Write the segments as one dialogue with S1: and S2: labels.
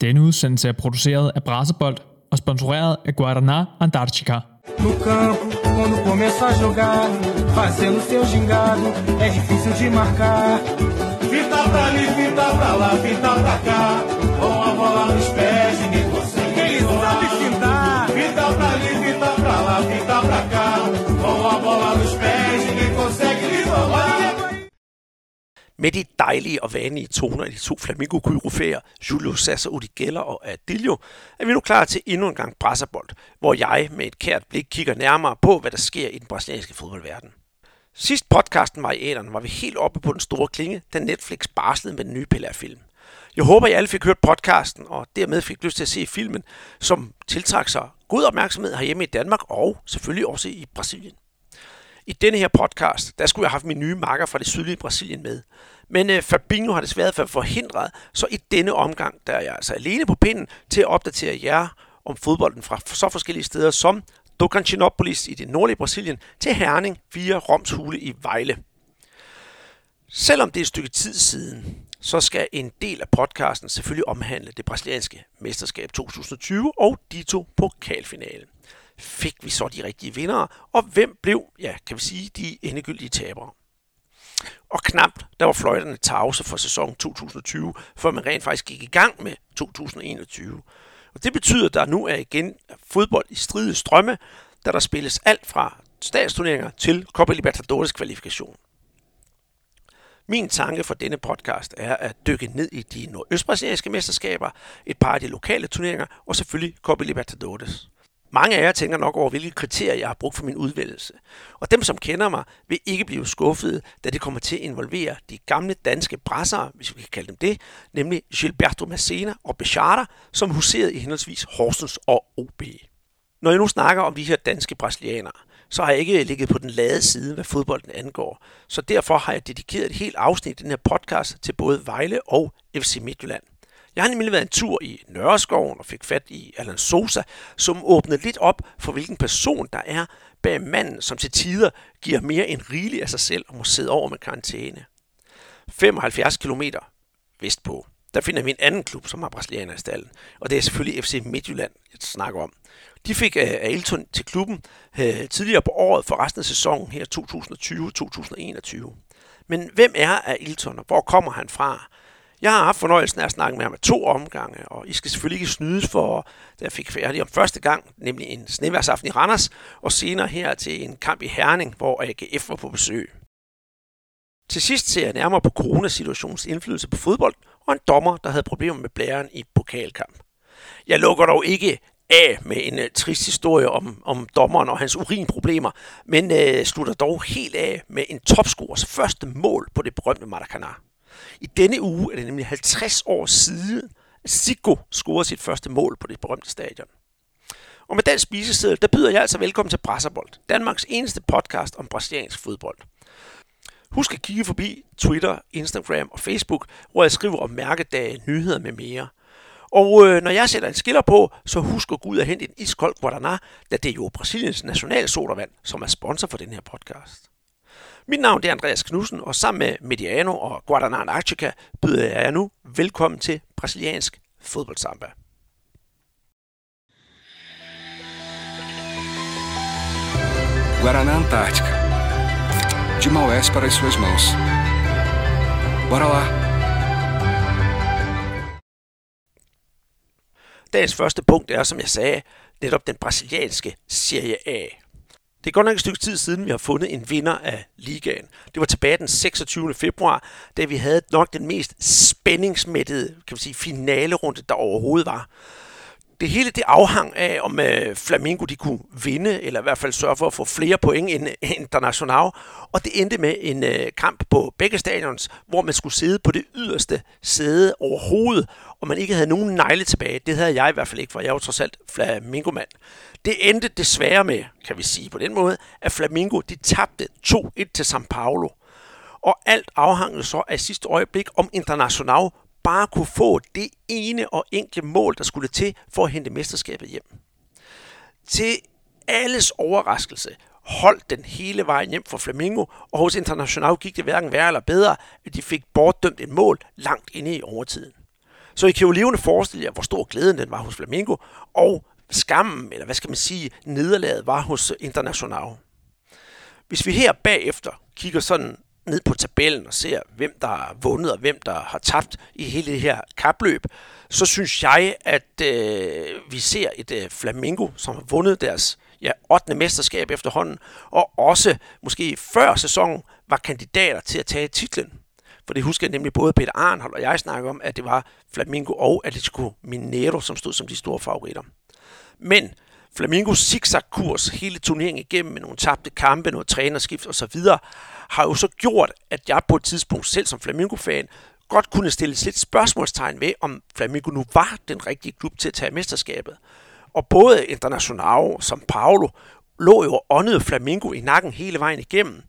S1: Denne udsendelse er produceret af Brasebold og sponsoreret af Guaraná Antarctica.
S2: No campo, quando começa a jogar, fazendo seu gingado, é difícil de marcar.
S3: Fita pra ali, fita pra lá, fita pra cá. Com a bola nos pés, ninguém consegue.
S2: Ele sabe fintar.
S3: Fita pra ali, fita pra lá, fita pra cá. Com a bola nos pés, ninguém consegue lhe roubar.
S4: Med de dejlige og vanlige toner af de to flamingo koryfærer Julio Sasser Udigeller og Adilio, er vi nu klar til endnu en gang brasserbold, hvor jeg med et kært blik kigger nærmere på, hvad der sker i den brasilianske fodboldverden. Sidst podcasten var i æderen, var vi helt oppe på den store klinge, da Netflix barslede med den nye Pelé-film. Jeg håber, I alle fik hørt podcasten, og dermed fik lyst til at se filmen, som tiltrak sig god opmærksomhed herhjemme i Danmark og selvfølgelig også i Brasilien. I denne her podcast, der skulle jeg have haft min nye makker fra det sydlige Brasilien med. Men øh, Fabinho har desværre været forhindret, så i denne omgang, der er jeg altså alene på pinden til at opdatere jer om fodbolden fra så forskellige steder som Tocantinópolis i det nordlige Brasilien til Herning via Roms Hule i Vejle. Selvom det er et stykke tid siden, så skal en del af podcasten selvfølgelig omhandle det brasilianske mesterskab 2020 og Dito pokalfinalen. Fik vi så de rigtige vindere, og hvem blev, ja, kan vi sige, de endegyldige tabere? Og knapt, der var fløjterne tavse for sæsonen 2020, før man rent faktisk gik i gang med 2021. Og det betyder, at der nu er igen fodbold i stride strømme, da der spilles alt fra statsturneringer til Copa Libertadores kvalifikation. Min tanke for denne podcast er at dykke ned i de nordøstbrasilianske mesterskaber, et par af de lokale turneringer og selvfølgelig Copa Libertadores. Mange af jer tænker nok over, hvilke kriterier jeg har brugt for min udvælgelse. Og dem, som kender mig, vil ikke blive skuffede, da det kommer til at involvere de gamle danske brassere, hvis vi kan kalde dem det, nemlig Gilberto Massena og Bechata, som huserede i henholdsvis Horsens og OB. Når jeg nu snakker om de her danske brasilianere, så har jeg ikke ligget på den lade side, hvad fodbolden angår. Så derfor har jeg dedikeret et helt afsnit i den her podcast til både Vejle og FC Midtjylland. Jeg har nemlig været en tur i Nørreskoven og fik fat i Alan Sosa, som åbnede lidt op for, hvilken person der er bag manden, som til tider giver mere end rigeligt af sig selv og må sidde over med karantæne. 75 km vestpå, der finder vi en anden klub, som har brasilianer i stallen, og det er selvfølgelig FC Midtjylland, jeg snakker om. De fik uh, Ailton til klubben uh, tidligere på året for resten af sæsonen her 2020-2021. Men hvem er Ailton, og hvor kommer han fra? Jeg har haft fornøjelsen af at snakke med ham med to omgange, og I skal selvfølgelig ikke snydes for, da jeg fik færdig om første gang, nemlig en sneværsaften i Randers, og senere her til en kamp i Herning, hvor AGF var på besøg. Til sidst ser jeg nærmere på coronasituationens indflydelse på fodbold, og en dommer, der havde problemer med blæren i pokalkamp. Jeg lukker dog ikke af med en uh, trist historie om, om dommeren og hans urinproblemer, men uh, slutter dog helt af med en topscorers første mål på det berømte Maracanã. I denne uge er det nemlig 50 år siden, at Zico scorede sit første mål på det berømte stadion. Og med den spiseseddel, der byder jeg altså velkommen til Brasserbold, Danmarks eneste podcast om brasiliansk fodbold. Husk at kigge forbi Twitter, Instagram og Facebook, hvor jeg skriver om mærkedage, nyheder med mere. Og øh, når jeg sætter en skiller på, så husk at gå ud og hente en iskold Guaraná, da det er jo Brasiliens nationalsodavand, som er sponsor for den her podcast. Mit navn er Andreas Knudsen, og sammen med Mediano og Antarctica byder jeg jer nu velkommen til brasiliansk fodboldsamba.
S5: Guaraná Antártica. De Maués para as suas mãos. Bora lá!
S4: Dagens første punkt er, som jeg sagde, netop den brasilianske Serie A. Det er godt nok et stykke tid siden, vi har fundet en vinder af ligaen. Det var tilbage den 26. februar, da vi havde nok den mest spændingsmættede kan man sige, finalerunde, der overhovedet var. Det hele det afhang af, om øh, Flamingo de kunne vinde, eller i hvert fald sørge for at få flere point end øh, International. Og det endte med en øh, kamp på begge stadions, hvor man skulle sidde på det yderste sæde overhovedet, og man ikke havde nogen negle tilbage. Det havde jeg i hvert fald ikke, for jeg var trods alt Flamingo-mand. Det endte desværre med, kan vi sige på den måde, at Flamingo de tabte 2-1 til São Paulo. Og alt afhang så af sidste øjeblik, om International bare kunne få det ene og enkle mål, der skulle til for at hente mesterskabet hjem. Til alles overraskelse holdt den hele vejen hjem for Flamingo, og hos International gik det hverken værre eller bedre, at de fik bortdømt et mål langt inde i overtiden. Så I kan jo levende forestille jer, hvor stor glæden den var hos Flamingo, og skammen, eller hvad skal man sige, nederlaget var hos International. Hvis vi her bagefter kigger sådan ned på tabellen og ser, hvem der har vundet og hvem der har tabt i hele det her kapløb, så synes jeg, at øh, vi ser et øh, Flamingo, som har vundet deres ja, 8. mesterskab efterhånden, og også måske før sæsonen var kandidater til at tage titlen. For det husker jeg nemlig både Peter Arnhold og jeg snakker om, at det var Flamingo og Atletico Mineiro, som stod som de store favoritter. Men Flamingos zigzag-kurs hele turneringen igennem med nogle tabte kampe, noget trænerskift osv., har jo så gjort, at jeg på et tidspunkt selv som Flamingo-fan godt kunne stille lidt spørgsmålstegn ved, om Flamingo nu var den rigtige klub til at tage mesterskabet. Og både Internacional som Paulo lå jo åndede Flamingo i nakken hele vejen igennem.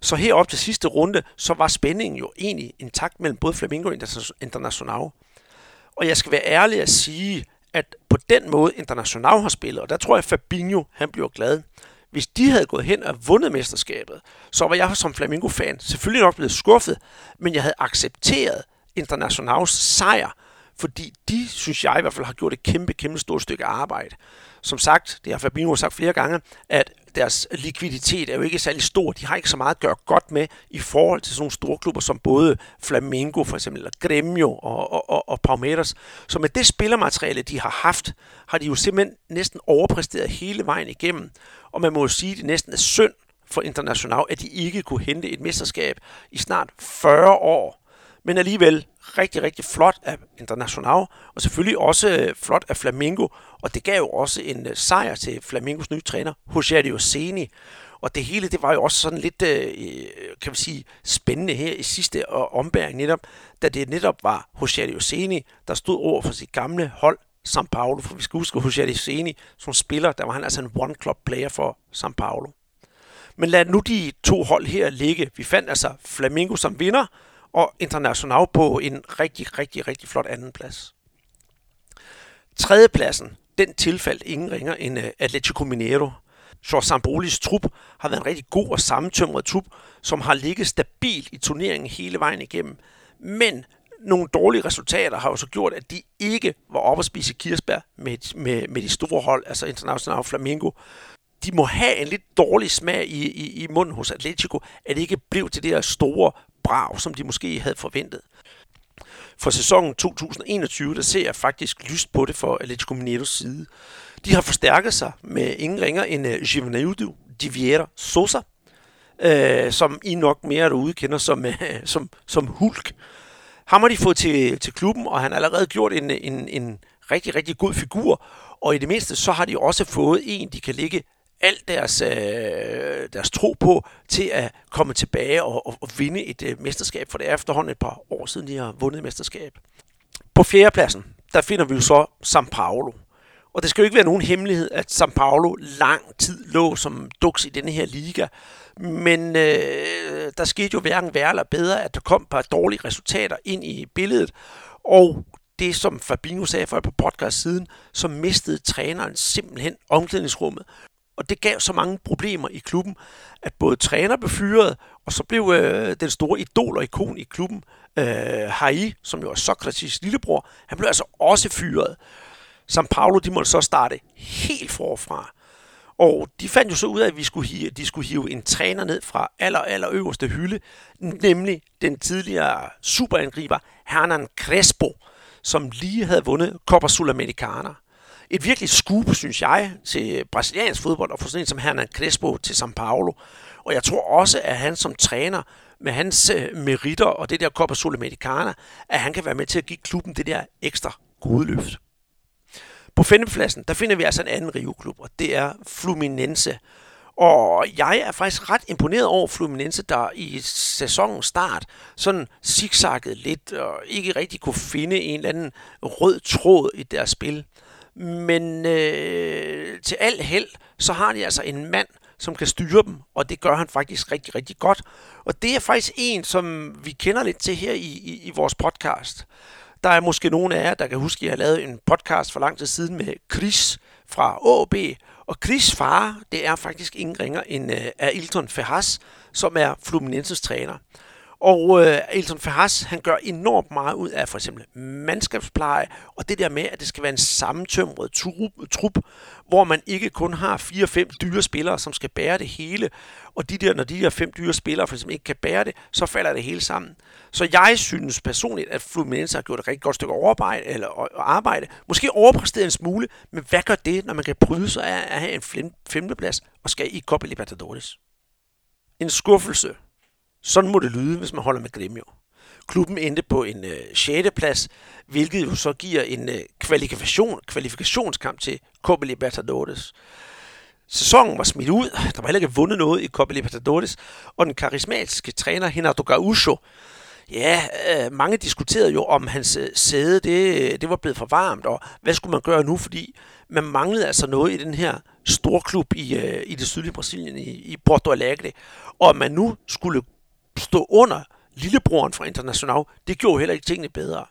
S4: Så herop til sidste runde, så var spændingen jo egentlig intakt mellem både Flamingo og Internacional. Og jeg skal være ærlig at sige, at på den måde International har spillet, og der tror jeg, at Fabinho han bliver glad. Hvis de havde gået hen og vundet mesterskabet, så var jeg som Flamingo-fan selvfølgelig nok blevet skuffet, men jeg havde accepteret Internationals sejr, fordi de, synes jeg i hvert fald, har gjort et kæmpe, kæmpe stort stykke arbejde. Som sagt, det har Fabinho sagt flere gange, at deres likviditet er jo ikke særlig stor. De har ikke så meget at gøre godt med i forhold til sådan nogle store klubber som både Flamengo for eksempel, eller Gremio og, og, og, og Palmeiras. Så med det spillermateriale, de har haft, har de jo simpelthen næsten overpræsteret hele vejen igennem. Og man må jo sige, at det næsten er synd for International, at de ikke kunne hente et mesterskab i snart 40 år. Men alligevel rigtig, rigtig flot af International, og selvfølgelig også øh, flot af Flamingo, og det gav jo også en øh, sejr til Flamingos nye træner, Jose Seni. Og det hele, det var jo også sådan lidt, øh, kan vi sige, spændende her i sidste ombæring netop, da det netop var Jose Seni, der stod over for sit gamle hold, São Paulo, for vi skal huske, Jose Seni, som spiller, der var han altså en one-club player for São Paulo. Men lad nu de to hold her ligge. Vi fandt altså Flamingo som vinder, og International på en rigtig, rigtig, rigtig flot anden plads. Tredjepladsen, den tilfaldt ingen ringer end øh, Atletico Mineiro. Så Sambolis trup har været en rigtig god og sammentømret trup, som har ligget stabilt i turneringen hele vejen igennem. Men nogle dårlige resultater har jo så gjort, at de ikke var oppe at spise kirsebær med, med, med de store hold, altså International Flamingo. De må have en lidt dårlig smag i, i, i munden hos Atletico, at det ikke blev til det her store brav, som de måske havde forventet. For sæsonen 2021, der ser jeg faktisk lyst på det for Atletico Mineiros side. De har forstærket sig med ingen ringer end øh, uh, Givanildo de Vieira Sosa, uh, som I nok mere derude kender som, uh, som, som Hulk. Ham har de fået til, til klubben, og han har allerede gjort en, en, en rigtig, rigtig god figur. Og i det mindste, så har de også fået en, de kan ligge alt deres, øh, deres tro på til at komme tilbage og, og, og vinde et øh, mesterskab, for det er efterhånden et par år siden, de har vundet et mesterskab. På fjerdepladsen, der finder vi jo så São Paulo. Og det skal jo ikke være nogen hemmelighed, at São Paulo lang tid lå som duks i denne her liga. Men øh, der skete jo hverken værre eller bedre, at der kom et par dårlige resultater ind i billedet. Og det, som Fabinho sagde for et på podcast siden, så mistede træneren simpelthen omklædningsrummet. Og det gav så mange problemer i klubben, at både træner blev fyret, og så blev øh, den store idol og ikon i klubben, øh, Hai, som jo er Sokrates lillebror, han blev altså også fyret. San Paulo, de måtte så starte helt forfra. Og de fandt jo så ud af, at vi skulle hive, de skulle hive en træner ned fra aller, aller øverste hylde, nemlig den tidligere superangriber Hernan Crespo, som lige havde vundet Copa Sudamericana et virkelig scoop, synes jeg, til brasiliansk fodbold og få sådan en som Hernan Crespo til São Paulo. Og jeg tror også, at han som træner med hans øh, meritter og det der Copa Sudamericana, at han kan være med til at give klubben det der ekstra gode løft. På femtepladsen, der finder vi altså en anden Rio-klub, og det er Fluminense. Og jeg er faktisk ret imponeret over Fluminense, der i sæsonens start sådan zigzaggede lidt og ikke rigtig kunne finde en eller anden rød tråd i deres spil. Men øh, til al held, så har de altså en mand, som kan styre dem, og det gør han faktisk rigtig, rigtig godt. Og det er faktisk en, som vi kender lidt til her i, i, i vores podcast. Der er måske nogen af jer, der kan huske, at jeg har lavet en podcast for lang tid siden med Chris fra AB. Og Chris' far, det er faktisk ingen ringer end øh, uh, Ailton Ferraz, som er Fluminenses træner. Og øh, Elton Ferraz, han gør enormt meget ud af for eksempel mandskabspleje, og det der med, at det skal være en sammentømret trup, trup, hvor man ikke kun har fire-fem dyre spillere, som skal bære det hele. Og de der, når de der fem dyre spillere for eksempel ikke kan bære det, så falder det hele sammen. Så jeg synes personligt, at Fluminense har gjort et rigtig godt stykke overarbejde, eller arbejde. Måske overpræsteret en smule, men hvad gør det, når man kan bryde sig af at have en femteplads og skal i Copa Libertadores? En skuffelse sådan må det lyde, hvis man holder med Gremio. Klubben endte på en øh, 6. plads, hvilket jo så giver en øh, kvalifikation, kvalifikationskamp til Copa Libertadores. Sæsonen var smidt ud, der var heller ikke vundet noget i Copa Libertadores, og den karismatiske træner Renato Gaúcho, ja, øh, mange diskuterede jo, om hans øh, sæde det, øh, det var blevet for varmt, og hvad skulle man gøre nu, fordi man manglede altså noget i den her storklub i, øh, i det sydlige Brasilien, i, i Porto Alegre, og at man nu skulle stå under lillebroren fra International, det gjorde heller ikke tingene bedre.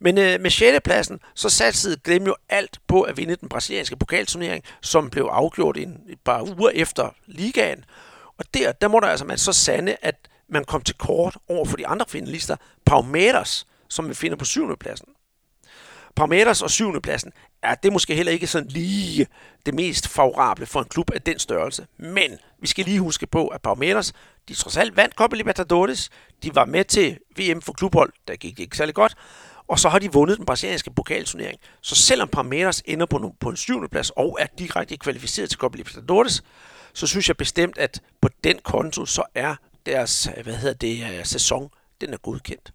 S4: Men øh, med 6. pladsen, så satsede jo alt på at vinde den brasilianske pokalturnering, som blev afgjort en, et par uger efter ligaen. Og der, der må der altså man så sande, at man kom til kort over for de andre finalister, Palmeiras, som vi finder på 7. pladsen. Palmeiras og 7. pladsen, er det måske heller ikke sådan lige det mest favorable for en klub af den størrelse. Men vi skal lige huske på, at Palmeiras, de trods alt vandt Copa Libertadores. De var med til VM for klubhold, der gik det ikke særlig godt. Og så har de vundet den brasilianske pokalturnering. Så selvom Palmeiras ender på, på en syvende plads og er direkte kvalificeret til Copa Libertadores, så synes jeg bestemt, at på den konto, så er deres hvad hedder det, øh, sæson, den er godkendt.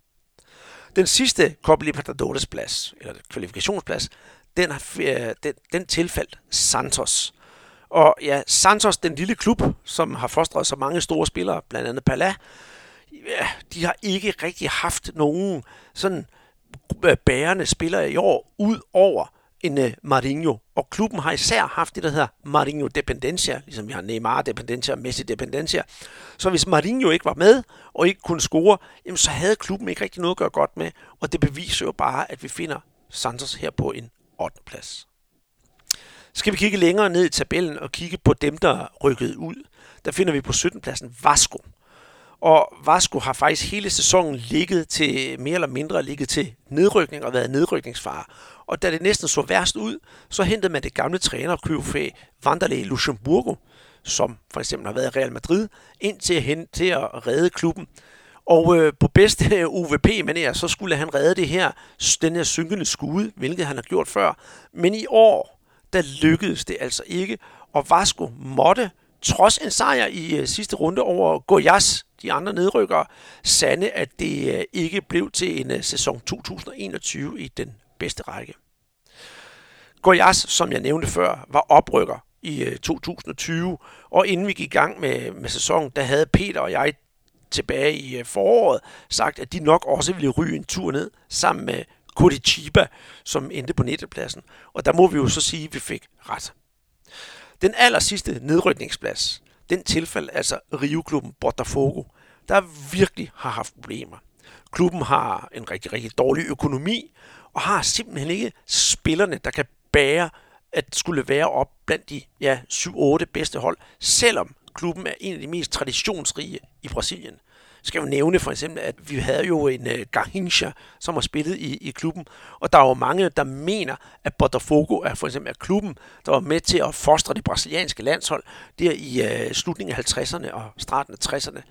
S4: Den sidste Copa Libertadores plads, eller kvalifikationsplads, den, har, øh, den, den tilfaldt Santos. Og ja, Santos, den lille klub, som har fostret så mange store spillere, blandt andet Pala, ja, de har ikke rigtig haft nogen sådan øh, bærende spillere i år, ud over en øh, uh, Marinho. Og klubben har især haft det, der hedder Marinho Dependencia, ligesom vi har Neymar Dependencia og Messi Dependencia. Så hvis Marinho ikke var med og ikke kunne score, jamen så havde klubben ikke rigtig noget at gøre godt med. Og det beviser jo bare, at vi finder Santos her på en 8. plads. Skal vi kigge længere ned i tabellen og kigge på dem, der rykkede ud, der finder vi på 17. pladsen Vasco. Og Vasco har faktisk hele sæsonen ligget til, mere eller mindre ligget til nedrykning og været nedrykningsfare. Og da det næsten så værst ud, så hentede man det gamle træner Vanderlei Luxemburgo, som for eksempel har været i Real Madrid, ind til at, hente, til at redde klubben. Og øh, på bedste øh, UVP manér, så skulle han redde det her, den her synkende skude, hvilket han har gjort før. Men i år, der lykkedes det altså ikke, og Vasco måtte, trods en sejr i øh, sidste runde over Goiás, de andre nedrykkere, sande, at det øh, ikke blev til en øh, sæson 2021 i den bedste række. Goiás, som jeg nævnte før, var oprykker i øh, 2020, og inden vi gik i gang med, med sæsonen, der havde Peter og jeg tilbage i øh, foråret sagt, at de nok også ville ryge en tur ned sammen med Curitiba, som endte på nettepladsen. Og der må vi jo så sige, at vi fik ret. Den aller sidste nedrykningsplads, den tilfælde altså Rio-klubben Botafogo, der virkelig har haft problemer. Klubben har en rigtig, rigtig dårlig økonomi, og har simpelthen ikke spillerne, der kan bære at skulle være op blandt de ja, 7-8 bedste hold, selvom klubben er en af de mest traditionsrige i Brasilien. Skal jo nævne for eksempel, at vi havde jo en øh, Garrincha, som har spillet i, i klubben, og der er jo mange, der mener, at Botafogo er for eksempel er klubben, der var med til at fostre det brasilianske landshold der i øh, slutningen af 50'erne og starten af 60'erne.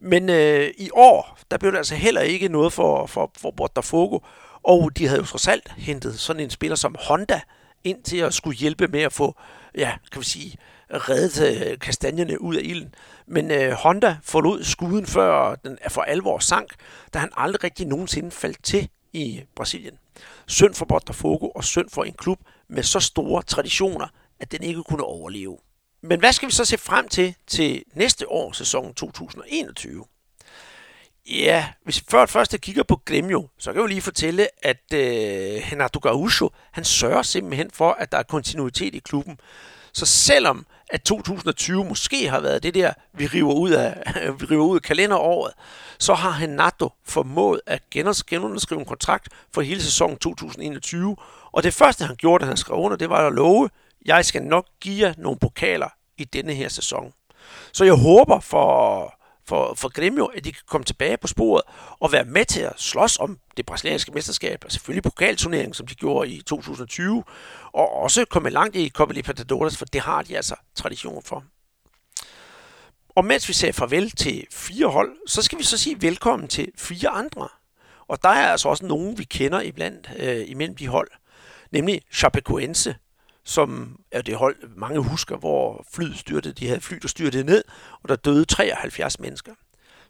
S4: Men øh, i år, der blev det altså heller ikke noget for, for, for Botafogo, og de havde jo trods alt hentet sådan en spiller som Honda ind til at skulle hjælpe med at få, ja, kan vi sige, reddet øh, kastanjerne ud af ilden. Men øh, Honda forlod skuden før den for alvor sank, da han aldrig rigtig nogensinde faldt til i Brasilien. Synd for Botafogo og synd for en klub med så store traditioner, at den ikke kunne overleve. Men hvad skal vi så se frem til til næste år, sæson 2021? Ja, hvis vi først, først kigger på Gremio, så kan vi lige fortælle, at øh, Renato Gaúcho, han sørger simpelthen for, at der er kontinuitet i klubben. Så selvom at 2020 måske har været det der, vi river ud af, vi river ud af kalenderåret, så har Renato formået at genunderskrive en kontrakt for hele sæsonen 2021. Og det første, han gjorde, da han skrev under, det var at love, jeg skal nok give jer nogle pokaler i denne her sæson. Så jeg håber for for, for Grêmio, at de kan komme tilbage på sporet og være med til at slås om det brasilianske mesterskab, og selvfølgelig pokalturneringen, som de gjorde i 2020, og også komme langt i Copa Libertadores, for det har de altså tradition for. Og mens vi sagde farvel til fire hold, så skal vi så sige velkommen til fire andre. Og der er altså også nogen, vi kender iblandt øh, imellem de hold. Nemlig Chapecoense, som er det hold, mange husker, hvor flyet styrtede, de havde fly, der styrtede ned, og der døde 73 mennesker.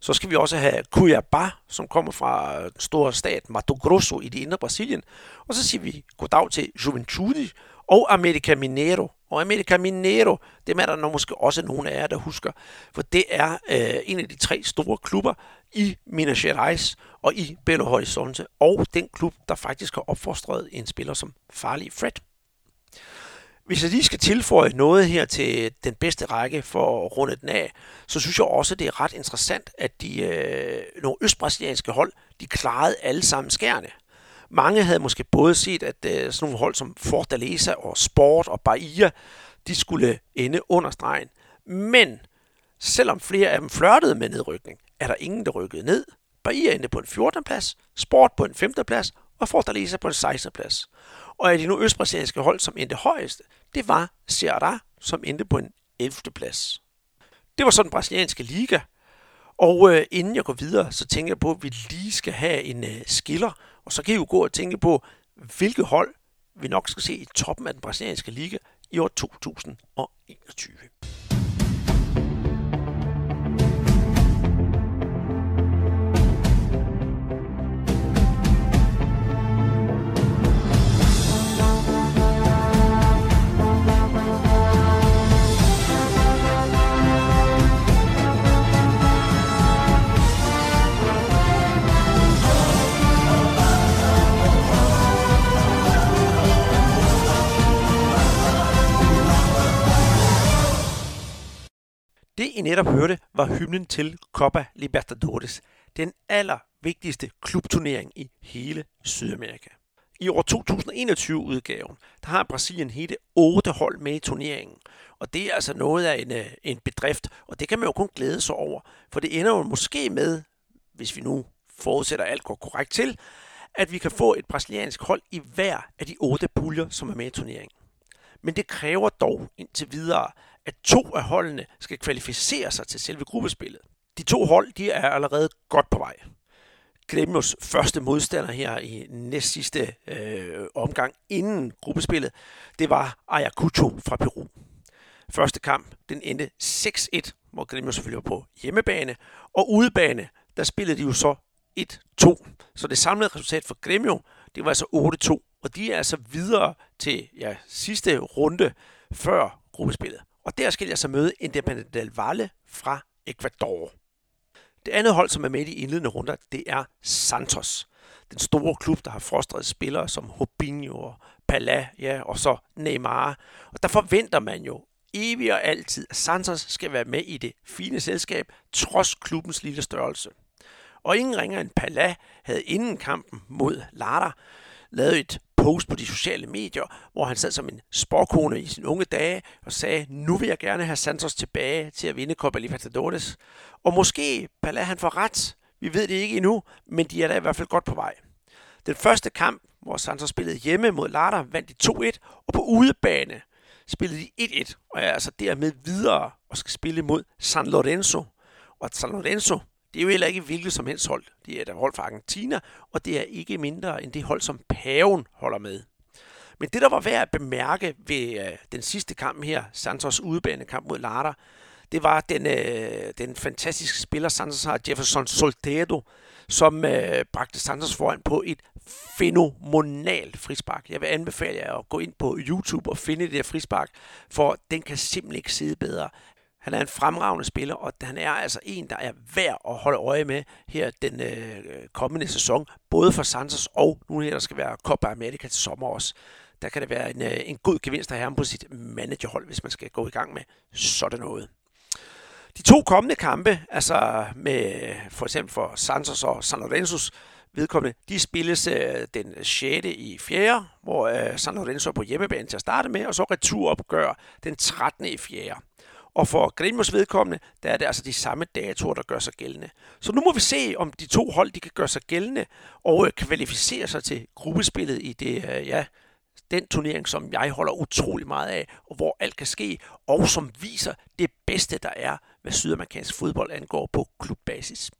S4: Så skal vi også have Cuiabá, som kommer fra øh, den store stat Mato Grosso i det indre Brasilien. Og så siger vi goddag til Juventude og America Mineiro. Og America Mineiro, dem er der nok måske også nogle af jer, der husker. For det er øh, en af de tre store klubber i Minas Gerais og i Belo Horizonte. Og den klub, der faktisk har opfostret en spiller som Farlig Fred. Hvis jeg lige skal tilføje noget her til den bedste række for at runde den af, så synes jeg også, det er ret interessant, at de øh, nogle østbrasilianske hold, de klarede alle sammen skærne. Mange havde måske både set, at øh, sådan nogle hold som Fortaleza og Sport og Bahia, de skulle ende under stregen. Men selvom flere af dem flørtede med nedrykning, er der ingen, der rykkede ned. Bahia endte på en 14. plads, Sport på en 5. plads og Fortaleza på en 16. plads. Og af de nu østbrasilianske hold, som endte højest, det var Ceará, som endte på en 11. plads. Det var så den brasilianske liga. Og øh, inden jeg går videre, så tænker jeg på, at vi lige skal have en øh, skiller. Og så kan I jo gå og tænke på, hvilke hold vi nok skal se i toppen af den brasilianske liga i år 2021. Det I netop hørte var hymnen til Copa Libertadores, den allervigtigste klubturnering i hele Sydamerika. I år 2021-udgaven, der har Brasilien hele otte hold med i turneringen. Og det er altså noget af en, øh, en bedrift, og det kan man jo kun glæde sig over. For det ender jo måske med, hvis vi nu forudsætter, alt går korrekt til, at vi kan få et brasiliansk hold i hver af de otte puljer, som er med i turneringen. Men det kræver dog indtil videre, at to af holdene skal kvalificere sig til selve gruppespillet. De to hold de er allerede godt på vej. Gremios første modstander her i næst sidste øh, omgang inden gruppespillet, det var Ayacucho fra Peru. Første kamp, den endte 6-1, hvor Gremio selvfølgelig var på hjemmebane, og udebane, der spillede de jo så 1-2. Så det samlede resultat for Gremio, det var altså 8-2, og de er altså videre til ja, sidste runde før gruppespillet. Og der skal jeg så møde Independiente del Valle fra Ecuador. Det andet hold, som er med i de indledende runder, det er Santos. Den store klub, der har frostret spillere som Robinho og Pala, ja, og så Neymar. Og der forventer man jo evigt og altid, at Santos skal være med i det fine selskab, trods klubbens lille størrelse. Og ingen ringer end Pala havde inden kampen mod Lara lavet et post på de sociale medier, hvor han sad som en sporkone i sine unge dage og sagde, nu vil jeg gerne have Santos tilbage til at vinde Copa Libertadores. Og måske Pala han får ret. Vi ved det ikke endnu, men de er da i hvert fald godt på vej. Den første kamp, hvor Santos spillede hjemme mod Lara, vandt de 2-1, og på udebane spillede de 1-1, og er altså dermed videre og skal spille mod San Lorenzo. Og San Lorenzo, det er jo heller ikke hvilket som helst hold. Det er et hold fra Argentina, og det er ikke mindre end det hold, som Paven holder med. Men det, der var værd at bemærke ved øh, den sidste kamp her, Santos udebanekamp mod Lara, det var den, øh, den fantastiske spiller, Santos har, Jefferson Soltero, som øh, bragte Santos foran på et fænomenalt frispark. Jeg vil anbefale jer at gå ind på YouTube og finde det der frispark, for den kan simpelthen ikke sidde bedre. Han er en fremragende spiller, og han er altså en, der er værd at holde øje med her den øh, kommende sæson. Både for Santos og nu her, der skal være Copa America til sommer også. Der kan det være en, øh, en god gevinst at have ham på sit managerhold, hvis man skal gå i gang med sådan noget. De to kommende kampe, altså med for eksempel for Santos og San Lorenzo's vedkommende, de spilles øh, den 6. i 4., hvor øh, San Lorenzo er på hjemmebane til at starte med, og så returopgør den 13. i 4. Og for Gremios vedkommende, der er det altså de samme datoer, der gør sig gældende. Så nu må vi se, om de to hold de kan gøre sig gældende og øh, kvalificere sig til gruppespillet i det, øh, ja, den turnering, som jeg holder utrolig meget af, og hvor alt kan ske, og som viser det bedste, der er, hvad sydamerikansk fodbold angår på klubbasis.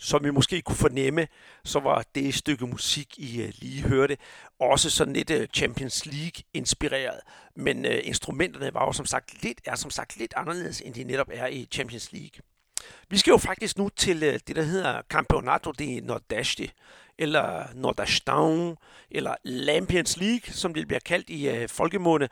S4: Som vi måske kunne fornemme, så var det stykke musik, I øh, lige hørte, også sådan lidt øh, Champions League-inspireret. Men øh, instrumenterne var jo som sagt lidt, er som sagt lidt anderledes, end de netop er i Champions League. Vi skal jo faktisk nu til øh, det, der hedder Campeonato de Nordeste, eller Nordestão, eller Lampions League, som det bliver kaldt i øh, folkemåne,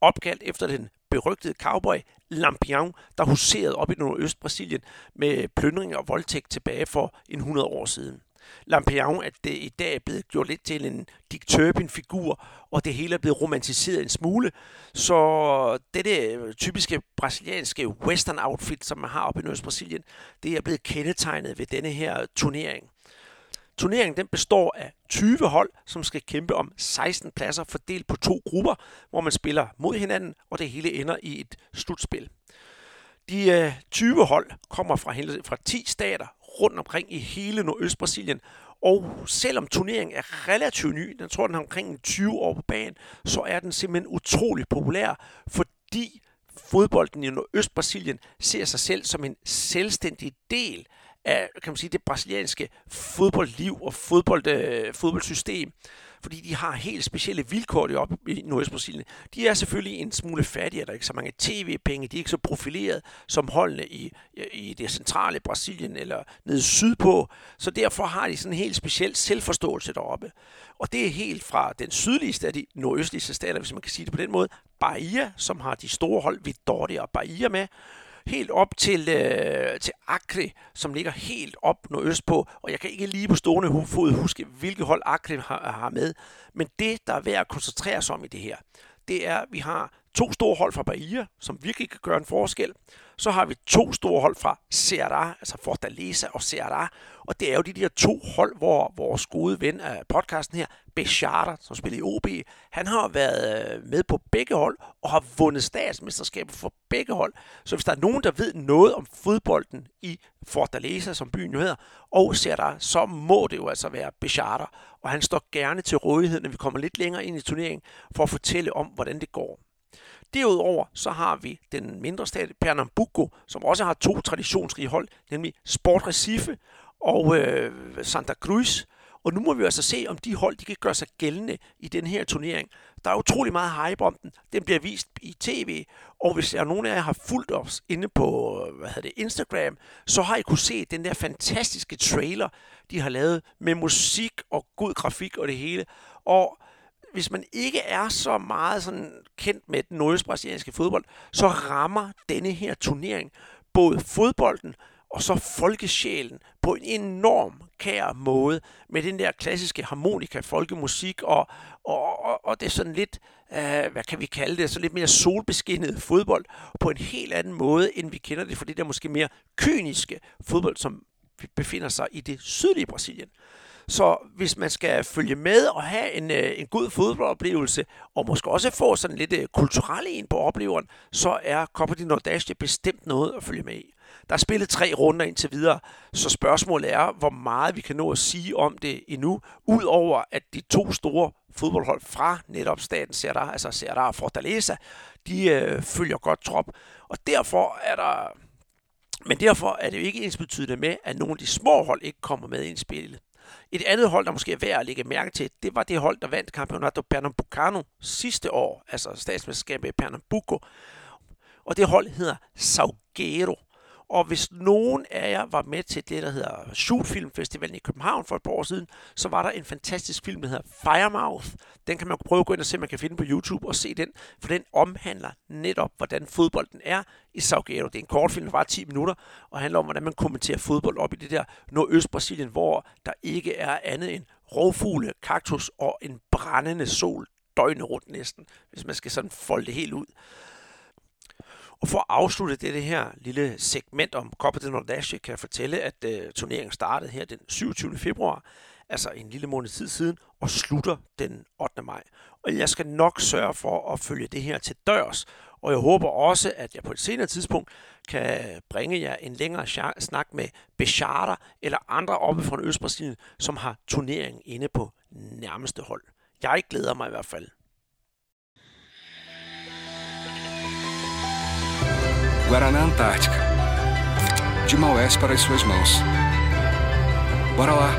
S4: opkaldt efter den berygtede cowboy Lampion, der huserede op i nordøst Brasilien med plyndring og voldtægt tilbage for en 100 år siden. Lampion at det i dag blevet gjort lidt til en Dick figur og det hele er blevet romantiseret en smule. Så dette øh, typiske brasilianske western outfit, som man har oppe i Nordøst-Brasilien, det er blevet kendetegnet ved denne her turnering. Turneringen den består af 20 hold, som skal kæmpe om 16 pladser fordelt på to grupper, hvor man spiller mod hinanden, og det hele ender i et slutspil. De øh, 20 hold kommer fra, fra 10 stater rundt omkring i hele Nordøst-Brasilien, og selvom turneringen er relativt ny, den tror den er omkring 20 år på banen, så er den simpelthen utrolig populær, fordi fodbolden i Nordøst-Brasilien ser sig selv som en selvstændig del af kan man sige, det brasilianske fodboldliv og fodbold, øh, fodboldsystem, fordi de har helt specielle vilkår deroppe i Nordøst-Brasilien. De er selvfølgelig en smule fattige, der er ikke så mange tv-penge, de er ikke så profileret som holdene i, i det centrale Brasilien eller nede sydpå, så derfor har de sådan en helt speciel selvforståelse deroppe. Og det er helt fra den sydligste af de nordøstligste stater, hvis man kan sige det på den måde, Bahia, som har de store hold Vitória og Bahia med, helt op til, øh, til Acre, som ligger helt op nordøst på, og jeg kan ikke lige på stående fod huske, hvilke hold Acre har, har med. Men det, der er værd at koncentrere sig om i det her, det er, at vi har to store hold fra Bahia, som virkelig kan gøre en forskel. Så har vi to store hold fra Ceará, altså Fortaleza og Ceará. Og det er jo de der to hold, hvor vores gode ven af podcasten her, Bechata, som spiller i OB, han har været øh, med på begge hold og har vundet statsmesterskabet for begge hold. Så hvis der er nogen, der ved noget om fodbolden i Fortaleza, som byen jo hedder, og Ceará, så må det jo altså være Bechata. Og han står gerne til rådighed, når vi kommer lidt længere ind i turneringen, for at fortælle om, hvordan det går. Derudover så har vi den mindre stat Pernambuco, som også har to traditionsrige hold, nemlig Sport Recife og øh, Santa Cruz. Og nu må vi altså se, om de hold de kan gøre sig gældende i den her turnering. Der er utrolig meget hype om den. Den bliver vist i tv, og hvis der er nogen af jer har fulgt os inde på hvad hedder det, Instagram, så har I kunne se den der fantastiske trailer, de har lavet med musik og god grafik og det hele. Og hvis man ikke er så meget sådan kendt med den nordøstbrasilianske fodbold, så rammer denne her turnering både fodbolden og så folkesjælen på en enorm kær måde med den der klassiske harmonika, folkemusik og, og, og, og det sådan lidt, øh, hvad kan vi kalde det, så lidt mere solbeskinnet fodbold på en helt anden måde, end vi kender det for det der måske mere kyniske fodbold, som befinder sig i det sydlige Brasilien. Så hvis man skal følge med og have en, øh, en god fodboldoplevelse, og måske også få sådan lidt øh, kulturelle en på opleveren, så er Copa di Nordeste bestemt noget at følge med i. Der er spillet tre runder indtil videre, så spørgsmålet er, hvor meget vi kan nå at sige om det endnu, udover at de to store fodboldhold fra netop staten Serra, altså Serra og Fortaleza, de øh, følger godt trop. Og derfor er der men derfor er det jo ikke ens betydende med, at nogle af de små hold ikke kommer med ind i spillet. Et andet hold, der måske er værd at lægge mærke til, det var det hold, der vandt Campeonato Pernambucano sidste år, altså statsmesterskabet i Pernambuco. Og det hold hedder Salguero. Og hvis nogen af jer var med til det, der hedder Shoot Filmfestivalen i København for et par år siden, så var der en fantastisk film, der hedder Firemouth. Den kan man prøve at gå ind og se, man kan finde på YouTube og se den, for den omhandler netop, hvordan fodbolden er i Salguero. Det er en kort film, der var 10 minutter, og handler om, hvordan man kommenterer fodbold op i det der Nordøst-Brasilien, hvor der ikke er andet end rovfugle, kaktus og en brændende sol døgnet rundt næsten, hvis man skal sådan folde det helt ud. Og for at afslutte det her lille segment om Copa del Nordeste, kan jeg fortælle, at øh, turneringen startede her den 27. februar, altså en lille måned tid siden, og slutter den 8. maj. Og jeg skal nok sørge for at følge det her til dørs, og jeg håber også, at jeg på et senere tidspunkt kan bringe jer en længere snak med Bechata eller andre oppe fra Østbrasilien, som har turneringen inde på nærmeste hold. Jeg glæder mig i hvert fald.
S5: Guaraná Antártica. De Maués para as suas mãos. Bora lá!